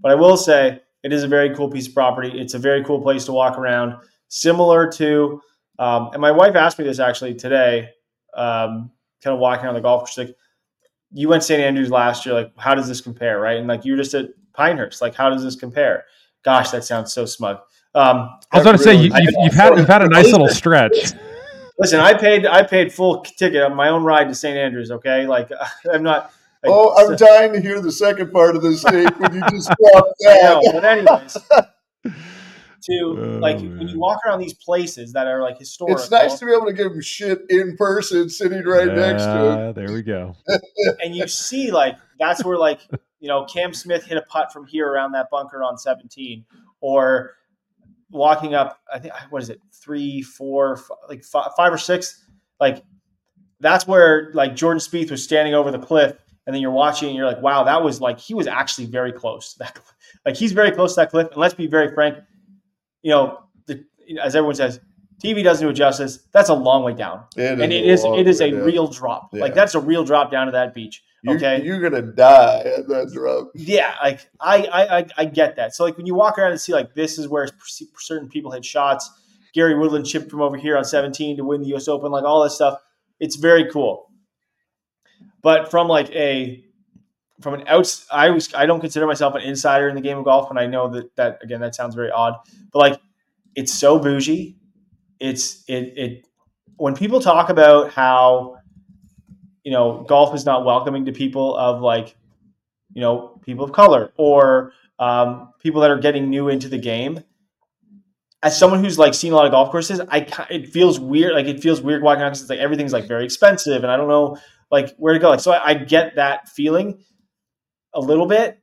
But I will say it is a very cool piece of property. It's a very cool place to walk around, similar to. Um, and my wife asked me this actually today, um, kind of walking around the golf course. Like, you went St. Andrews last year. Like, how does this compare, right? And like, you were just at Pinehurst. Like, how does this compare? Gosh, that sounds so smug. Um, I was going to say you, have you've had you've had a nice little stretch. Listen, I paid I paid full ticket on my own ride to St. Andrews. Okay, like I'm not. Like, oh, I'm so, dying to hear the second part of this tape when you just dropped that. Know, but anyways, to oh, like man. when you walk around these places that are like historic. It's nice to be able to give them shit in person, sitting right yeah, next to them. There we go. and you see, like that's where like you know Cam Smith hit a putt from here around that bunker on 17, or walking up. I think what is it, three, four, five, like five, five or six, like that's where like Jordan Spieth was standing over the cliff and then you're watching and you're like, wow, that was like he was actually very close. That like he's very close to that cliff. And let's be very frank, you know, the, as everyone says, TV doesn't do it justice. That's a long way down, it and it is it is a down. real drop. Yeah. Like that's a real drop down to that beach. Okay, you're, you're, gonna die at that drop. Yeah, like I, I I get that. So like when you walk around and see like this is where certain people hit shots. Gary Woodland chipped from over here on 17 to win the U.S. Open, like all this stuff. It's very cool. But from like a from an outs, I was I don't consider myself an insider in the game of golf, and I know that that again that sounds very odd, but like it's so bougie. It's it it when people talk about how you know golf is not welcoming to people of like you know people of color or um, people that are getting new into the game. As someone who's like seen a lot of golf courses, I it feels weird. Like it feels weird walking around because it's like everything's like very expensive, and I don't know like where to go. Like so, I, I get that feeling a little bit,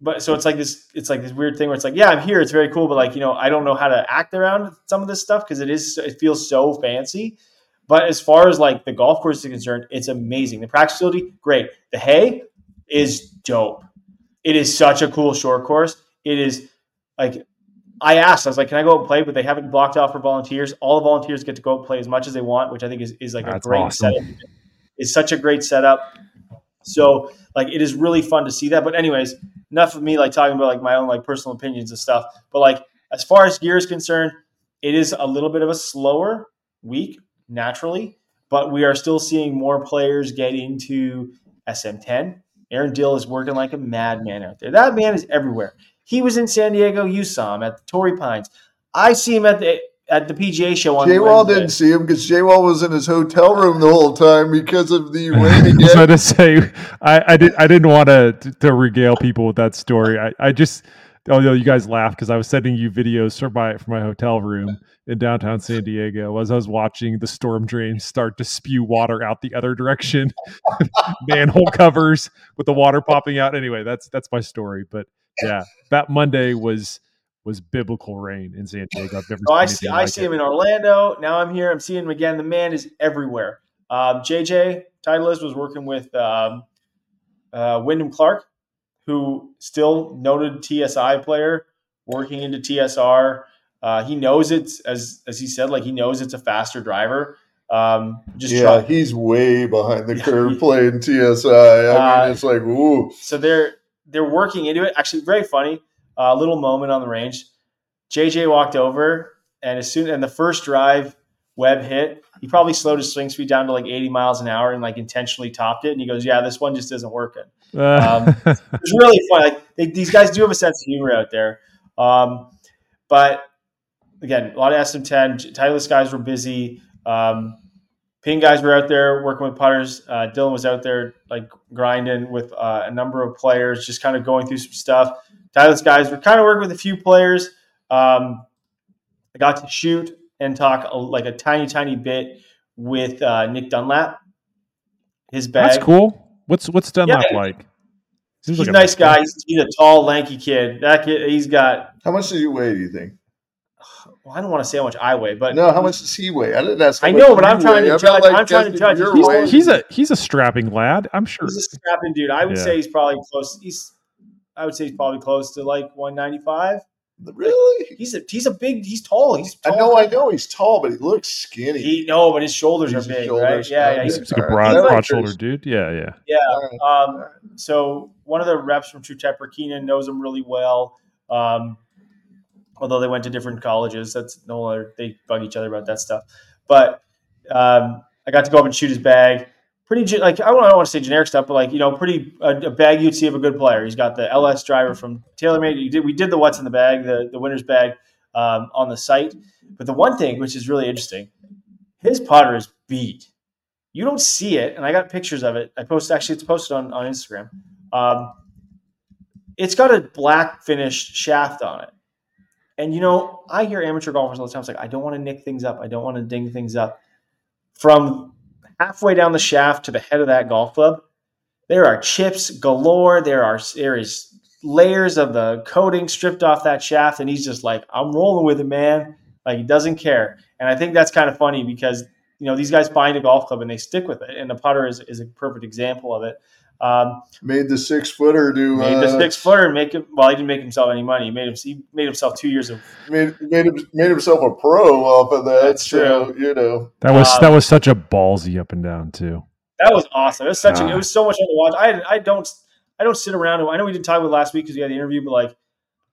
but so it's like this it's like this weird thing where it's like yeah i'm here it's very cool but like you know i don't know how to act around some of this stuff because it is it feels so fancy. But as far as like the golf course is concerned it's amazing. The practice facility great. The hay is dope. It is such a cool short course. It is like i asked i was like can i go and play? But they haven't blocked off for volunteers. All the volunteers get to go play as much as they want which i think is, is like That's a great awesome. setup. It's such a great setup so like it is really fun to see that. But anyways, enough of me like talking about like my own like personal opinions and stuff. But like as far as gear is concerned, it is a little bit of a slower week naturally, but we are still seeing more players get into SM10. Aaron Dill is working like a madman out there. That man is everywhere. He was in San Diego. You saw him at the Torrey Pines. I see him at the at the PGA show on Jay Wall didn't see him because Jay Wall was in his hotel room the whole time because of the rain. so to say, I, I did I didn't want to to regale people with that story. I, I just oh you guys laugh because I was sending you videos from my from my hotel room in downtown San Diego as I was watching the storm drain start to spew water out the other direction, manhole covers with the water popping out. Anyway, that's that's my story. But yeah, that Monday was was biblical rain in San Diego. I've never. Oh, I see. I see it. him in Orlando. Now I'm here. I'm seeing him again. The man is everywhere. Um, JJ Titleist was working with um, uh, Wyndham Clark, who still noted TSI player, working into TSR. Uh, he knows it as as he said, like he knows it's a faster driver. Um, just yeah, try. he's way behind the curve playing TSI. I uh, mean, it's like ooh. So they're they're working into it. Actually, very funny a little moment on the range. JJ walked over, and as soon and the first drive Webb hit, he probably slowed his swing speed down to like 80 miles an hour and like intentionally topped it. And he goes, "Yeah, this one just isn't working." Um, it's really fun. Like they, these guys do have a sense of humor out there. Um, but again, a lot of SM10. Titleist guys were busy. Um, Ping guys were out there working with putters. Uh, Dylan was out there like grinding with uh, a number of players, just kind of going through some stuff. Titleist guys. We're kind of working with a few players. Um, I got to shoot and talk a, like a tiny, tiny bit with uh, Nick Dunlap. His bag. That's cool. What's what's Dunlap yeah, like? Seems he's like a nice guy. He's, he's, a tall, lanky kid. That kid, he's got. How much does he weigh? Do you think? Well, I don't want to say how much I weigh, but no, how much does he weigh? I didn't ask. I know, but I'm trying weigh. to judge. I'm trying to judge. He's, he's, a he's a strapping lad. I'm sure. He's a strapping dude. I would yeah. say he's probably close. He's I would say he's probably close to like 195. Really? He's a he's a big he's tall. He's tall. I know I know he's tall, but he looks skinny. He no, but his shoulders he's are big, shoulders, right? Yeah, yeah. He's, he's like a broad, right. broad shoulder dude. Yeah, yeah. Yeah. Um, so one of the reps from True Temper, Keenan, knows him really well. Um, although they went to different colleges, that's no other. They bug each other about that stuff. But um, I got to go up and shoot his bag pretty like I don't, want to say generic stuff, but like you know, pretty a, a, bag you'd see of a good player. He's got the LS driver from TaylorMade. Did, we did the what's in the bag, the the winner's bag um, on the site. But the one thing which is really interesting, his putter is beat. You don't see it, and I got pictures of it. I posted actually it's posted on on Instagram. Um, it's got a black finished shaft on it. And you know, I hear amateur golfers all the time. It's like I don't want to nick things up. I don't want to ding things up. From halfway down the shaft to the head of that golf club, there are chips galore. There are there is layers of the coating stripped off that shaft, and he's just like, I'm rolling with it, man. Like he doesn't care. And I think that's kind of funny because you know these guys find a golf club and they stick with it, and the putter is, is a perfect example of it. Um, made the six footer do made uh, the six footer make him. Well, he didn't make himself any money. He made him. He made himself two years of made made, him, made himself a pro off of that. That's so, true. You know that was um, that was such a ballsy up and down too. That was awesome. It was such. A, it ah. was so much fun to watch. I I don't I don't sit around. I know we didn't talk about last week because we had the interview, but like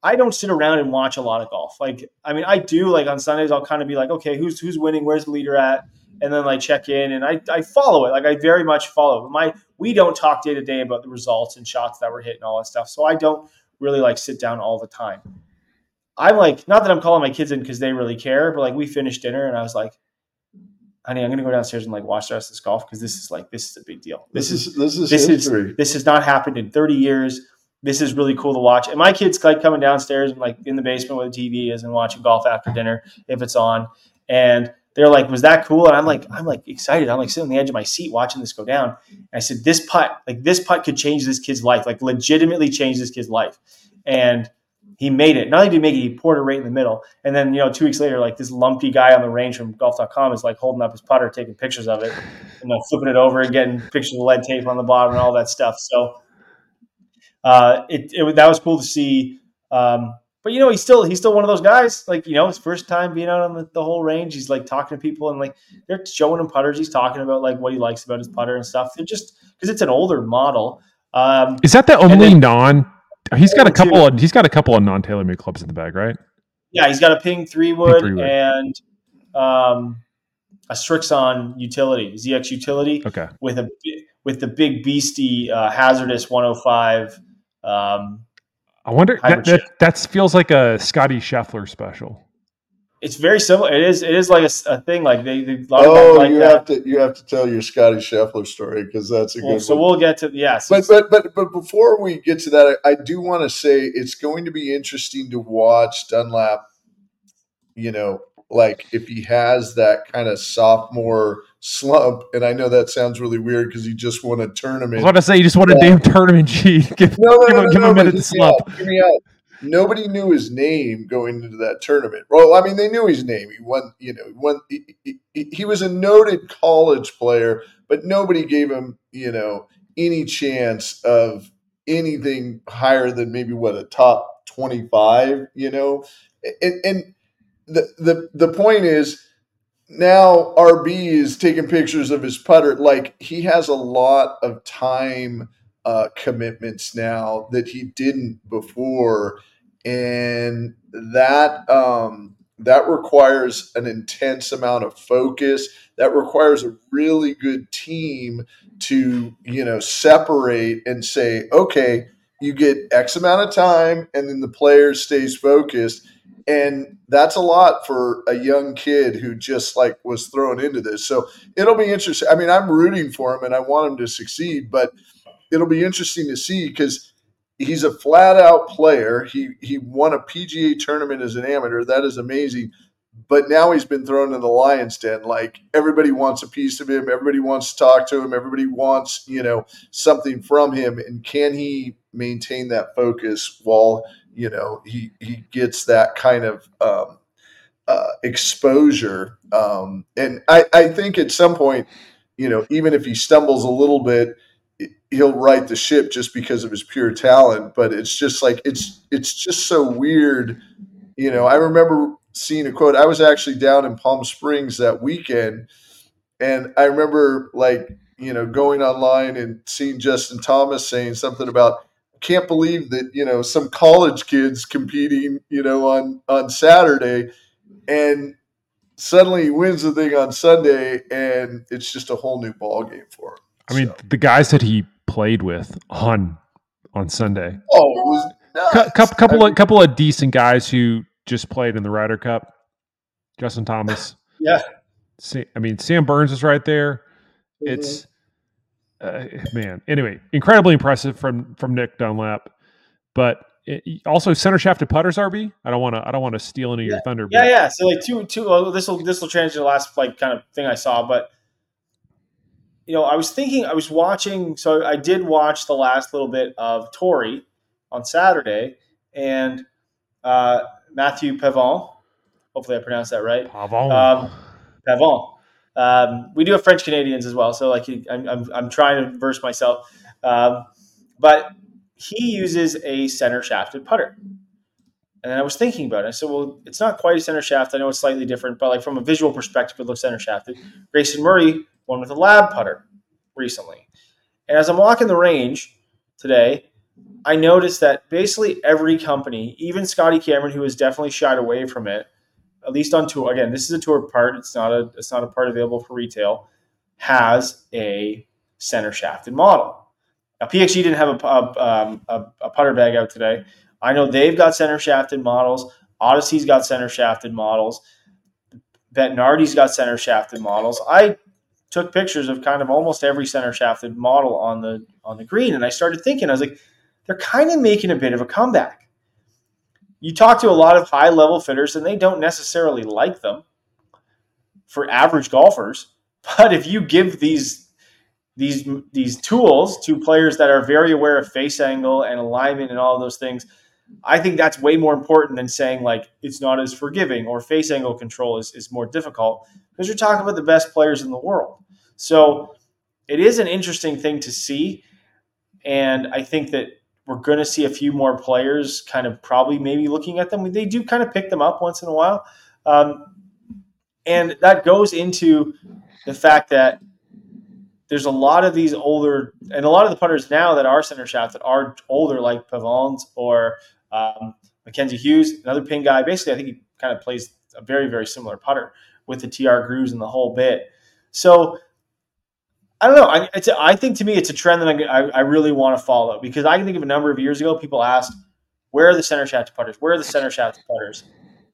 I don't sit around and watch a lot of golf. Like I mean, I do. Like on Sundays, I'll kind of be like, okay, who's who's winning? Where's the leader at? and then like check in and I, I follow it like i very much follow but my we don't talk day to day about the results and shots that were hit and all that stuff so i don't really like sit down all the time i'm like not that i'm calling my kids in because they really care but like we finished dinner and i was like honey i'm gonna go downstairs and like watch the rest of this golf because this is like this is a big deal this, this is this is this history. is this has not happened in 30 years this is really cool to watch and my kids like coming downstairs and like in the basement where the tv is and watching golf after dinner if it's on and they're like, was that cool? And I'm like, I'm like excited. I'm like sitting on the edge of my seat watching this go down. And I said, this putt, like this putt could change this kid's life, like legitimately change this kid's life. And he made it. Not only did he make it, he poured it right in the middle. And then, you know, two weeks later, like this lumpy guy on the range from golf.com is like holding up his putter, taking pictures of it, you know, flipping it over and getting pictures of lead tape on the bottom and all that stuff. So uh, it, it that was cool to see. Um, but you know, he's still he's still one of those guys. Like you know, his first time being out on the, the whole range, he's like talking to people and like they're showing him putters. He's talking about like what he likes about his putter and stuff. They're just because it's an older model. Um, Is that the only then, non? He's got a couple too. of he's got a couple of non TaylorMade clubs in the bag, right? Yeah, he's got a Ping three wood, three wood. and um, a Srixon utility, ZX utility. Okay. With a with the big beastie uh, HZRDUS 105 um, I wonder that, that, that feels like a Scottie Scheffler special. It's very similar. It is. It is like a, a thing. Like they. they oh, like you that. have to. You have to tell your Scottie Scheffler story because that's a well, good. So one. we'll get to yes. But but but but before we get to that, I, I do want to say it's going to be interesting to watch Dunlap. You know, like if he has that kind of sophomore slump, and I know that sounds really weird because he just won a tournament. I was about to say you just won a damn tournament. Give, no, no, give, no, give no, him a minute to slump. Out, Nobody knew his name going into that tournament. Well, I mean, they knew his name. He won. You know, he won. He, he, he was a noted college player, but nobody gave him, you know, any chance of anything higher than maybe what a top twenty-five. You know, and, and the the the point is now RB is taking pictures of his putter. Like he has a lot of time uh, commitments now that he didn't before, and that um, that requires an intense amount of focus. That requires a really good team to you know separate and say, okay, you get X amount of time, and then the player stays focused and that's a lot for a young kid who just like was thrown into this so it'll be interesting i mean i'm rooting for him and i want him to succeed but it'll be interesting to see because he's a flat out player. He he won a PGA tournament as an amateur. That is amazing. But now he's been thrown in the lion's den. Like everybody wants a piece of him. Everybody wants to talk to him. Everybody wants you know something from him. And can he maintain that focus while you know he he gets that kind of um, uh, exposure? Um, and I I think at some point, you know, even if he stumbles a little bit he'll right the ship just because of his pure talent but it's just like it's it's just so weird you know i remember seeing a quote i was actually down in palm springs that weekend and i remember like you know going online and seeing justin thomas saying something about can't believe that you know some college kids competing you know on on saturday and suddenly he wins the thing on sunday and it's just a whole new ball game for him I mean, the guys that he played with on on Sunday. Oh, it was nuts. couple couple I mean, of couple of decent guys who just played in the Ryder Cup. Justin Thomas. yeah. I mean, Sam Burns is right there. Mm-hmm. It's uh, man. Anyway, incredibly impressive from from Nick Dunlap, but it, also center shaft to putters. RB. I don't want to. I don't want to steal any of your thunder. Yeah, yeah. So like two, two. Well, this will this will change the last like kind of thing I saw, but you know, I was thinking, I was watching, so I did watch the last little bit of Torrey on Saturday, and uh, Matthieu Pavon, hopefully I pronounced that right. Pavon. Um, Pavon. Um, we do have French Canadians as well, so like I'm, I'm, I'm trying to verse myself. Um, but he uses a center shafted putter. And I was thinking about it. I said, well, it's not quite a center shaft. I know it's slightly different, but like from a visual perspective, it looks center shafted. Grayson Murray won with a lab putter recently. And as I'm walking the range today, I noticed that basically every company, even Scotty Cameron, who has definitely shied away from it, at least on tour. Again, this is a tour part. It's not a it's not a part available for retail. Has a center shafted model. Now, PXG didn't have a, a, um, a, a putter bag out today. I know they've got center shafted models. Odyssey's got center shafted models. Bettinardi's got center shafted models. I took pictures of kind of almost every center shafted model on the on the green, and I started thinking, I was like, they're kind of making a bit of a comeback. You talk to a lot of high level fitters, and they don't necessarily like them for average golfers. But if you give these these these tools to players that are very aware of face angle and alignment and all those things, I think that's way more important than saying like it's not as forgiving or face angle control is, is more difficult because you're talking about the best players in the world. So it is an interesting thing to see. And I think that we're going to see a few more players kind of probably maybe looking at them. They do kind of pick them up once in a while. Um, and that goes into the fact that there's a lot of these older, and a lot of the putters now that are center shaft that are older, like Pavons or um, Mackenzie Hughes, another pin guy. Basically, I think he kind of plays a very, very similar putter with the TR grooves and the whole bit. So I don't know. I, it's, I think to me, it's a trend that I, I, really want to follow because I can think of a number of years ago, people asked, where are the center shaft putters? Where are the center shaft putters?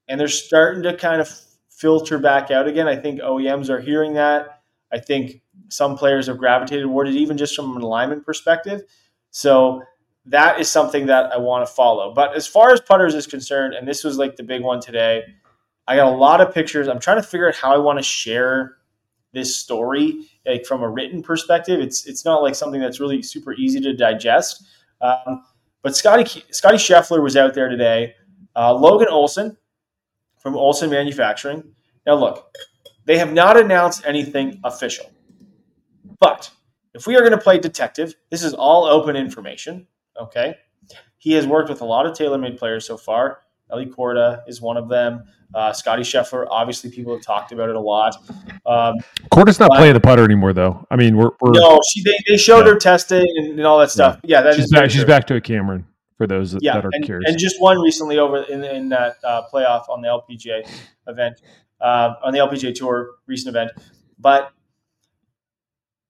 And they're starting to kind of filter back out again. I think OEMs are hearing that. I think some players have gravitated toward it, even just from an alignment perspective. So that is something that I want to follow. But as far as putters is concerned, and this was like the big one today, I got a lot of pictures. I'm trying to figure out how I want to share this story like from a written perspective. It's it's not like something that's really super easy to digest. Um, but Scotty Scottie Scheffler was out there today. Uh, Logan Olson from Olson Manufacturing. Now look, they have not announced anything official, but if we are going to play detective, this is all open information. Okay, he has worked with a lot of TaylorMade players so far. Nelly Korda is one of them. Uh, Scottie Scheffler, obviously, people have talked about it a lot. Um, Korda's not but, playing the putter anymore, though. I mean, we're, we're no, she, they, they showed yeah. her testing and, and, all that stuff. Yeah, yeah that she's back. She's back to a Cameron for those that, yeah, that are and, curious. And just won recently over in, in that uh, playoff on the LPGA event, uh, on the LPGA Tour recent event. But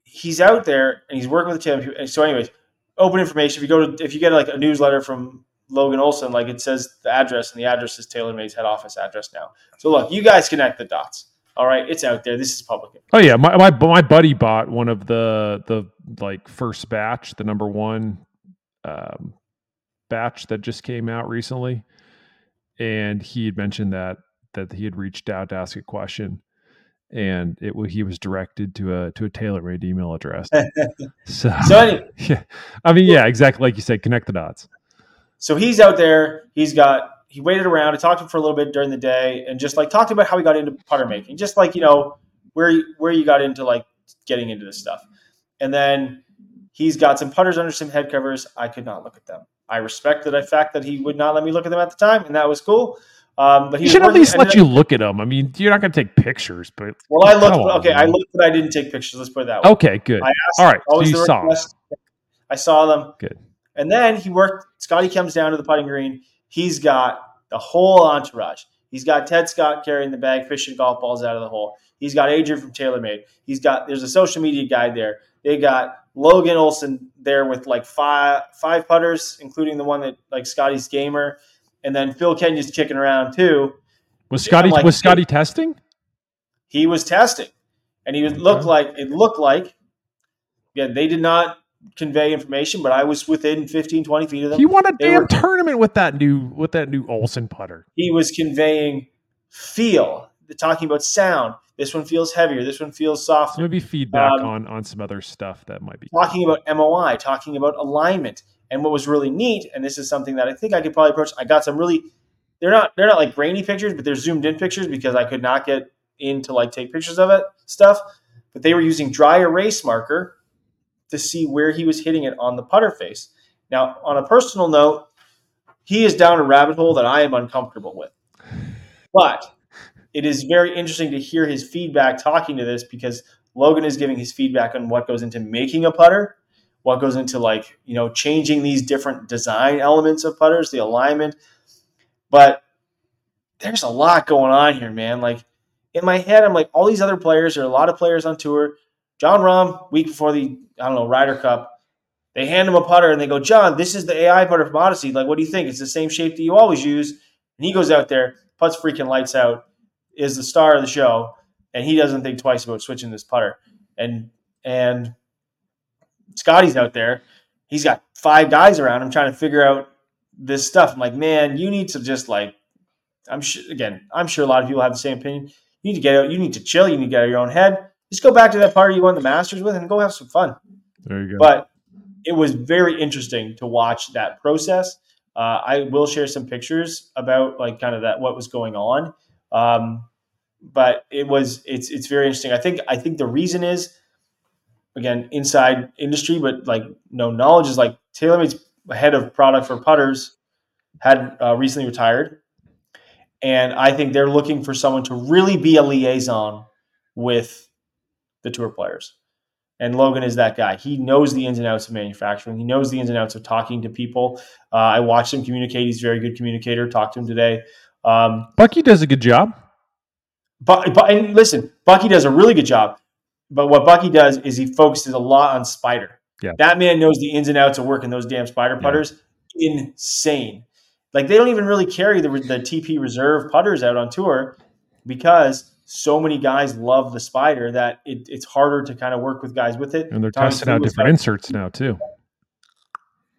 he's out there and he's working with the team. So, anyways, open information. If you go to if you get like a newsletter from Logan Olson, like it says the address, and the address is TaylorMade's head office address now. So look, you guys connect the dots. All right, it's out there. This is public. Oh yeah, my, my my buddy bought one of the the like first batch, the number one um, batch that just came out recently, and he had mentioned that that he had reached out to ask a question, and it he was directed to a to a TaylorMade email address. so, So anyway, yeah, I mean, yeah, exactly like you said, connect the dots. So he's out there. He's got he waited around. I talked to him for a little bit during the day, and just like talked about how he got into putter making, just like you know where you, where you got into like getting into this stuff, and then he's got some putters under some head covers. I could not look at them. I respect the fact that he would not let me look at them at the time, and that was cool. Um, but he He should at least let then- you look at them. I mean, you're not going to take pictures, but Well, I looked. Okay, I looked, but I didn't take pictures. Let's put it that way. okay, good. I asked. All right, so you saw request. I saw them. Good. And then he worked. Scottie comes down to the putting green. He's got the whole entourage. He's got Ted Scott carrying the bag, fishing golf balls out of the hole. He's got Adrian from TaylorMade. He's got there's a social media guy there. They got Logan Olson there with like five five putters, including the one that like Scottie's gamer, and then Phil Kenyon's kicking around too. Was Scottie like, was Scottie testing? he was testing, and he was looked like it looked like. Yeah, they did not convey information, but I was within 15, 20 feet of them. He won a They damn were- tournament with that new with that new Olson putter. he was conveying feel, talking about sound. This one feels heavier. This one feels So softer. maybe feedback Um, on on some other stuff that might be. Talking about MOI, talking about alignment. And what was really neat, and this is something that I think I could probably approach. I got some really, they're not they're not like grainy pictures, but they're zoomed in pictures because I could not get in to like take pictures of it stuff. But they were using dry erase marker to see where he was hitting it on the putter face. Now, on a personal note, he is down a rabbit hole that I am uncomfortable with. But it is very interesting to hear his feedback talking to this because Logan is giving his feedback on what goes into making a putter, what goes into like, you know, changing these different design elements of putters, the alignment. But there's a lot going on here, man. Like in my head, I'm like, all these other players, there are a lot of players on tour. Jon Rahm, week before the, I don't know, Ryder Cup, they hand him a putter and they go, Jon, this is the AI putter from Odyssey. Like, what do you think? It's the same shape that you always use. And he goes out there, puts freaking lights out, is the star of the show, and he doesn't think twice about switching this putter. And and Scottie's out there, he's got five guys around him trying to figure out this stuff. I'm like, man, you need to just like, I'm sure again, I'm sure a lot of people have the same opinion. You need to get out, you need to chill, you need to get out of your own head. Just go back to that party you won the Masters with and go have some fun. There you go. But it was very interesting to watch that process. Uh, I will share some pictures about like kind of that what was going on. Um, but it was it's it's very interesting. I think I think the reason is again inside industry, but like no knowledge is like TaylorMade's head of product for putters had uh, recently retired, and I think they're looking for someone to really be a liaison with the tour players. And Logan is that guy. He knows the ins and outs of manufacturing. He knows the ins and outs of talking to people. Uh, I watched him communicate. He's a very good communicator. Talked to him today. Um, Bucky does a good job. but, but and listen, Bucky does a really good job. But what Bucky does is he focuses a lot on spider. Yeah. That man knows the ins and outs of working those damn spider putters. Insane. Like they don't even really carry the, the TP reserve putters out on tour because so many guys love the spider that it, it's harder to kind of work with guys with it. And they're Tommy testing out different inserts now too.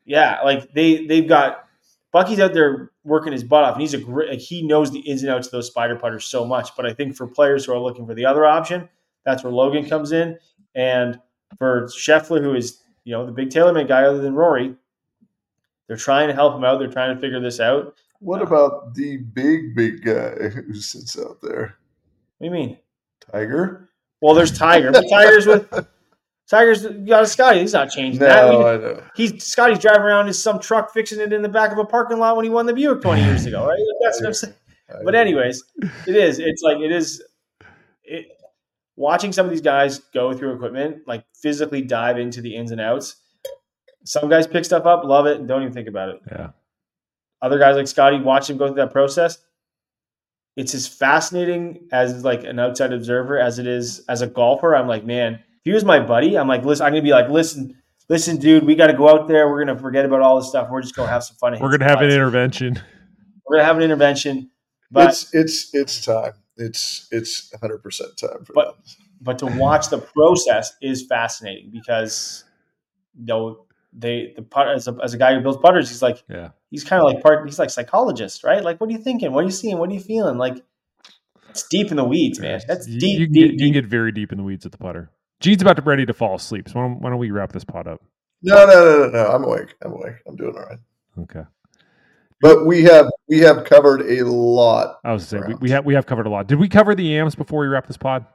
yeah, like they they've got Bucky's out there working his butt off, and he's a great. Like he knows the ins and outs of those spider putters so much. But I think for players who are looking for the other option, that's where Logan comes in, and for Scheffler, who is you know the big TaylorMade guy other than Rory, they're trying to help him out. They're trying to figure this out. What about the big, big guy who sits out there? What do you mean? Tiger? Well, there's Tiger, but Tiger's with Tiger's got a Scotty. He's not changing that. We- No, I know. he's Scotty's driving around in some truck fixing it in the back of a parking lot when he won the Buick 20 years ago, right? That's what I'm saying. But anyways, it is. It's like it is. It, watching some of these guys go through equipment, like physically dive into the ins and outs. Some guys pick stuff up, love it, and don't even think about it. Yeah. Other guys like Scottie, watch him go through that process. It's as fascinating as like an outside observer as it is as a golfer. I'm like, man, if he was my buddy, I'm like, listen, I'm gonna be like, listen, listen, dude, we got to go out there. We're gonna forget about all this stuff. We're just gonna have some fun. We're gonna have an intervention. We're gonna have an intervention, but it's it's it's time. It's it's 100 percent time for But- them. but to watch the process is fascinating because you know they the putter as a, as a guy who builds putters, he's like Yeah. he's kind of like part he's like psychologist, right? Like what are you thinking? What are you seeing? What are you feeling? Like it's deep in the weeds, man. That's You- deep, you, can deep, get, you can get very deep in the weeds at the putter. Gene's about to ready to fall asleep. So why don't, why don't we wrap this pod up? No, no, no, no, no. I'm awake. I'm awake. I'm doing all right. Okay. But we have we have covered a lot. I was saying we, we have we have covered a lot. Did we cover the yams before we wrap this pod?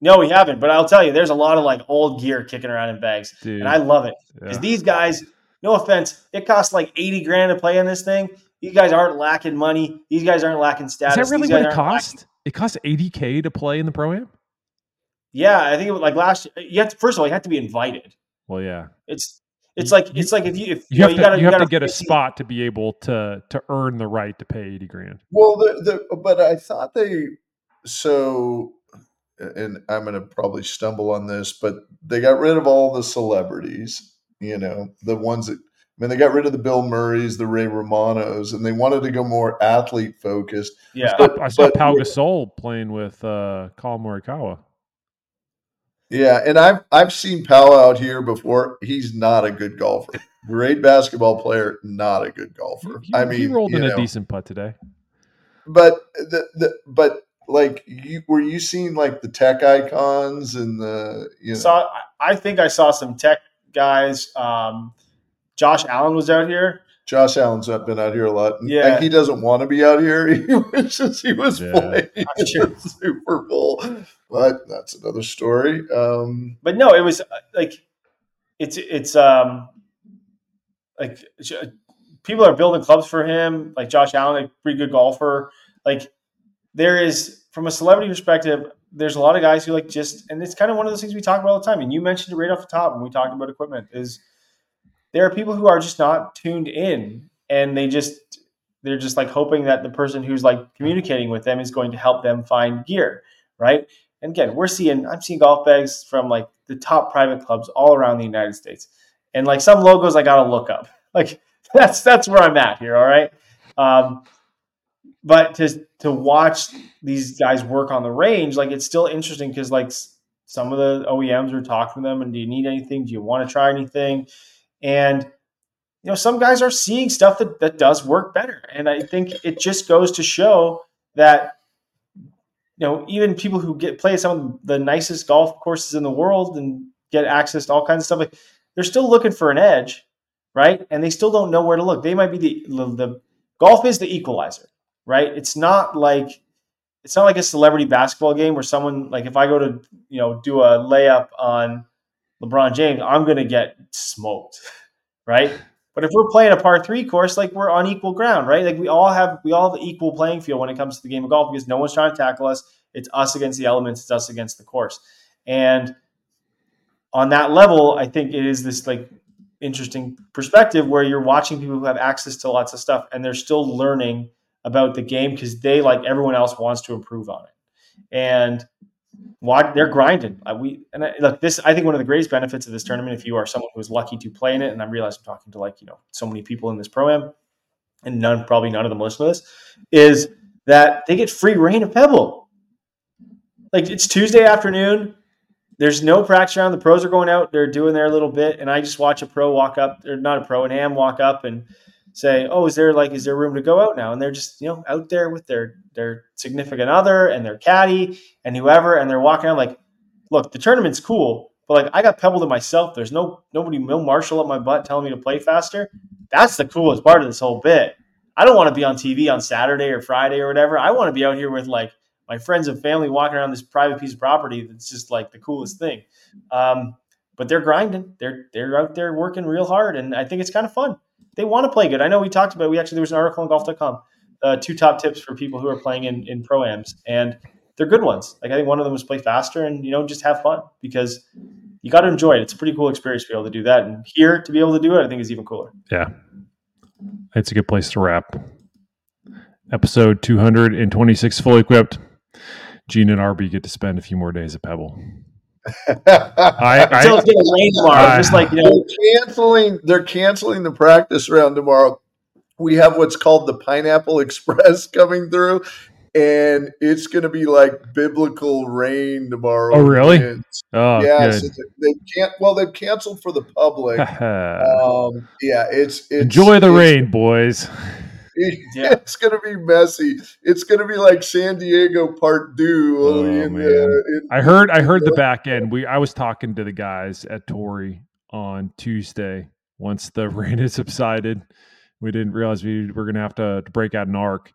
No, we haven't, but I'll tell you, there's a lot of like old gear kicking around in bags. Dude, And I love it. Because yeah. these guys, no offense, it costs like 80 grand to play in this thing. These guys aren't lacking money. These guys aren't lacking status. is that really These what it aren't cost? It costs 80k to play in the pro am. Yeah, I think it was like last you have to first of all, you have to be invited. Well, yeah. It's it's like it's like if you if You have know, to gotta- you have gotta to get a spot to be able to to earn the right to pay 80 grand. Well, the, the but I thought they so, and I'm going to probably stumble on this, but they got rid of all the celebrities. You know, the ones that I mean, they got rid of the Bill Murrays, the Ray Romanos, and they wanted to go more athlete focused. Yeah. But- I saw but- Pau Gasol playing with uh, Collin Morikawa. Yeah, and I've I've seen Pau out here before. He's not a good golfer. Great basketball player, not a good golfer. He, I mean, he rolled you in a decent putt today. but the, the but like you were you seeing like the tech icons and the you know Saw I I think I saw some tech guys. Um, Josh Allen was out here. Josh Allen's not been out here a lot. Yeah. and he doesn't want to be out here. He wishes he was Yeah. playing I'm sure. the Super Bowl, but that's another story. Um, but no, it was uh, like it's it's um like people are building clubs for him. Like Josh Allen, a pretty good golfer. Like there is from a celebrity perspective, there's a lot of guys who like just and it's kind of one of those things we talk about all the time. And you mentioned it right off the top when we talked about equipment is there are people who are just not tuned in and they just they're just like hoping that the person who's like communicating with them is going to help them find gear, right? And again, we're seeing I'm seeing golf bags from like the top private clubs all around the United States. And like some logos I gotta look up. Like that's that's where I'm at here, all right. Um, but to to watch these guys work on the range, like it's still interesting because like some of the OEMs are talking to them and do you need anything? Do you want to try anything? And you know, some guys are seeing stuff that, that does work better. And I think it just goes to show that you know, even people who get play some of the nicest golf courses in the world and get access to all kinds of stuff, like they're still looking for an edge, right? And they still don't know where to look. They might be the the, the golf is the equalizer, right? It's not like it's not like a celebrity basketball game where someone like if I go to you know do a layup on LeBron James, I'm gonna get smoked, right? But if we're playing a par three course, like we're on equal ground, right? Like we all have we all have equal playing field when it comes to the game of golf because no one's trying to tackle us. It's us against the elements. It's us against the course. And on that level, I think it is this like interesting perspective where you're watching people who have access to lots of stuff and they're still learning about the game because they like everyone else wants to improve on it. And why they're grinding. We and I, look this. I think one of the greatest benefits of this tournament, if you are someone who is lucky to play in it, and I realize I'm talking to like you know so many people in this program, and none probably none of them listen to this, is that they get free reign of Pebble. Like it's Tuesday afternoon. There's no practice around. The pros are going out. They're doing their little bit, and I just watch a pro walk up, or not a pro, an am walk up and say, "Oh, is there like is there room to go out now?" And they're just you know out there with their their significant other and their caddy and whoever, and they're walking around like, "Look, the tournament's cool, but like I got pebbled to myself. There's no nobody, no marshal up my butt telling me to play faster. That's the coolest part of this whole bit. I don't want to be on TV on Saturday or Friday or whatever. I want to be out here with like my friends and family walking around this private piece of property that's just like the coolest thing. Um, but they're grinding. They're they're out there working real hard, and I think it's kind of fun. They want to play good. I know we talked about. We actually there was an article on golf.com, uh, two top tips for people who are playing in in proams, and they're good ones. Like I think one of them was play faster and you know just have fun because you got to enjoy it. It's a pretty cool experience to be able to do that, and here to be able to do it, I think is even cooler. Yeah. It's a good place to wrap. Episode 226 fully equipped. Gene and RB get to spend a few more days at Pebble. I, Until it's gonna rain tomorrow, I- just like you know. they're canceling. They're canceling the practice round tomorrow. We have what's called the Pineapple Express coming through. and it's going to be like biblical rain tomorrow. Oh, really? And- Oh, yeah, so they can't. Well, they've canceled for the public. um, yeah, it's, it's Enjoy the it's- rain, boys. Yeah. It's going to be messy. It's going to be like San Diego Part Two. Oh, in, man. uh, in- I heard I heard the back end. We I was talking to the guys at Torrey on Tuesday once the rain had subsided. We didn't realize we were gonna have to, to break out an ark.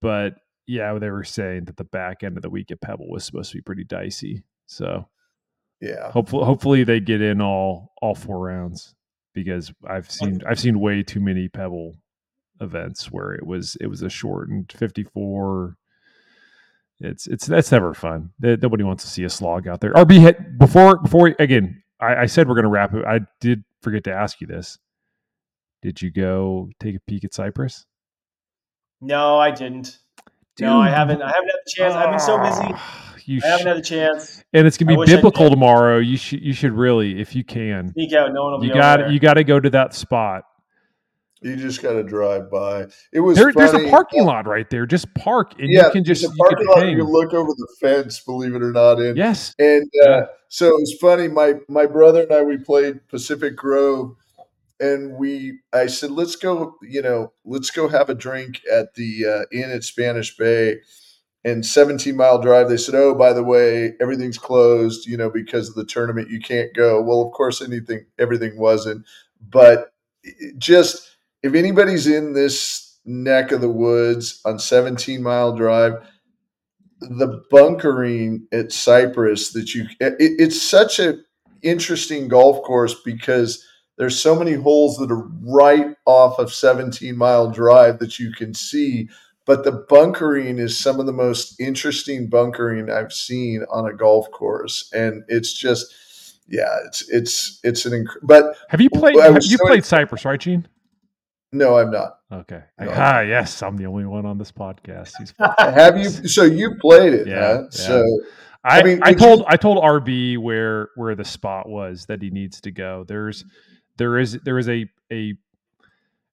But yeah, they were saying that the back end of the week at Pebble was supposed to be pretty dicey. So yeah, hopefully hopefully they get in all all four rounds because I've seen I've seen way too many Pebble events where it was it was a shortened 54 it's it's that's never fun nobody wants to see a slog out there rb hit before before again i, I said we're going to wrap it i did forget to ask you this did you go take a peek at cypress No, I didn't. No, I haven't. I haven't had the chance. I've been so busy. Ah, you I haven't had the chance. and it's gonna be biblical tomorrow you should you should really if you can Sneak out. No one will be you got you got to go to that spot you just got to drive by. It was there, there's a parking lot right there just park and Yeah, you can just a you parking can lot. You look over the fence. Believe it or not, in yes And uh, Yeah. so it was funny. My my brother and I we played Pacific Grove, and we I said let's go. You know, let's go have a drink at the uh, inn at Spanish Bay. And 17 mile drive. They said, "Oh, by the way, everything's closed. You know, because of the tournament, you can't go." Well, of course, anything everything wasn't. But it- just if anybody's in this neck of the woods on 17 mile drive, the bunkering at Cypress that you it, it's such a interesting golf course because there's so many holes that are right off of 17 mile drive that you can see but the bunkering is some of the most interesting bunkering I've seen on a golf course and it's just yeah it's it's it's an inc- but have you played have you so- played cypress right gene no I'm not Okay. No. Ah, yes, I'm the only one on this podcast. have you so you played it Yeah, huh? yeah. so I, I, I mean, would told you- I told RB where where the spot was that he needs to go. There's there is there is a a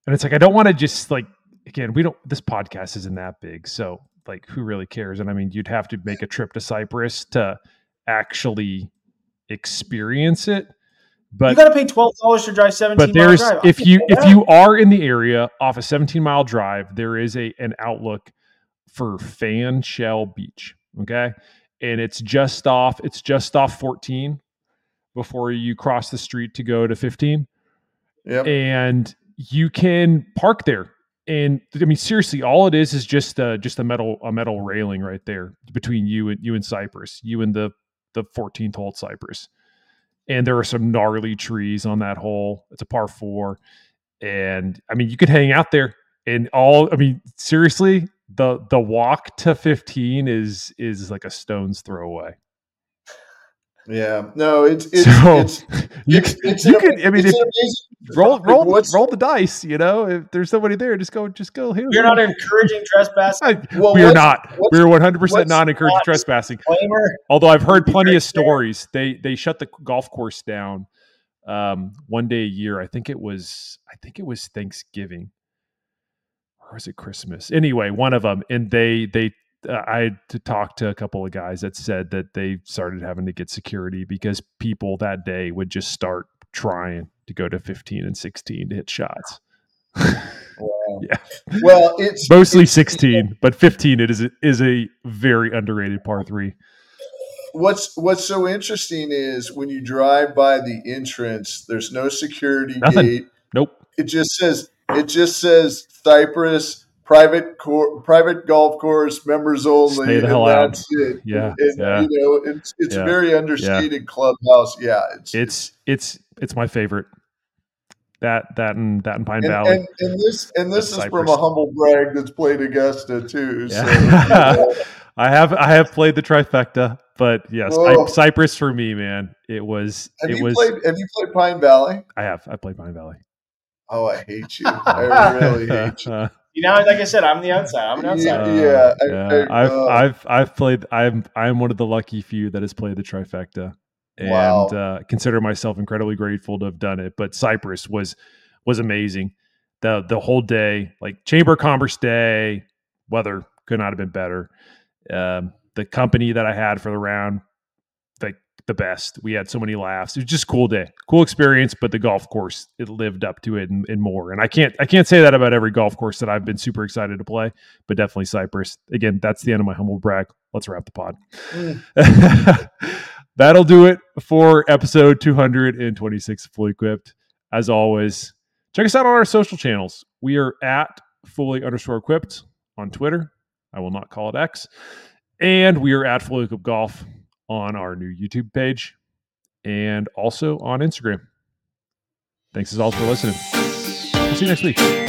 and it's like I don't want to just like again we don't this podcast isn't that big so like who really cares and I mean you'd have to make a trip to Cypress to actually experience it but you got to pay twelve dollars to drive seventeen. but there's mile drive. if you if you are in the area off a 17 mile drive there is a an outlook for Fanshell Beach okay and it's just off it's just off 14 before you cross the street to go to 15 yeah and you can park there and i mean seriously all it is is just uh just a metal a metal railing right there between you and you and cypress you and the the 14th hole at cypress and there are some gnarly trees on that hole. It's a par four. And i mean you could hang out there and all i mean seriously the the walk to 15 is is like a stone's throw away Yeah, no, it's it's so it's you, it's, it's you an- could i mean if, roll roll What's- roll the dice. You know, if there's somebody there, just go just go here. You're not encouraging trespassing. Well, we are not. We are 100 percent not encouraging not- trespassing. Disclaimer. Although I've heard plenty of stories. They they shut the golf course down um, one day a year. I think it was I think it was Thanksgiving or was it Christmas? Anyway, one of them, and they they. Uh, I had to talk to a couple of guys that said that they started having to get security because people that day would just start trying to go to 15 and 16 to hit shots. Wow. Yeah. Well, it's Mostly it's- 16, but 15 it is a, is a very underrated par 3. What's What's so interesting is when you drive by the entrance, there's no security Nothing. gate. Nope. It just says it just says Cypress private cor- private golf course members only. Stay the and hell out. that's it. Yeah, and, yeah. you know it's it's Yeah, very understated clubhouse. Yeah, it's It's it's it's my favorite. That that and that in Pine and, Valley. and, and this and this That's is from a humble brag that's played Augusta too. So, you know, I have I have played the trifecta, but yes. Cy- Cypress for me, man. It was have it you was played Have you played Pine Valley? I have I played Pine Valley. Oh, I hate you. I really hate you. You know, like I said, I'm the outside. I'm an outside. Uh, Yeah, I- yeah. I- I've uh, I've I've played. I'm I'm one of the lucky few that has played the trifecta, and Wow. uh, consider myself incredibly grateful to have done it. But Cypress was was amazing. the The whole day, like Chamber of Commerce Day, weather Could not have been better. Um, the company that I had for the round, like the best. We had so many laughs. It was just cool day, cool experience. But the golf course, it lived up to it and, and more. And I can't, I can't say that about every golf course that I've been super excited to play, but definitely Cypress. Again, that's the end of my humble brag. Let's wrap the pod. Mm. That'll do it for episode 226 Fully Equipped. As always, check us out on our social channels. We are at fully underscore equipped on Twitter. I will not call it X. And we are at Fully Equipped Golf on our new YouTube page and also on Instagram. Thanks as always for listening. We'll see you next week.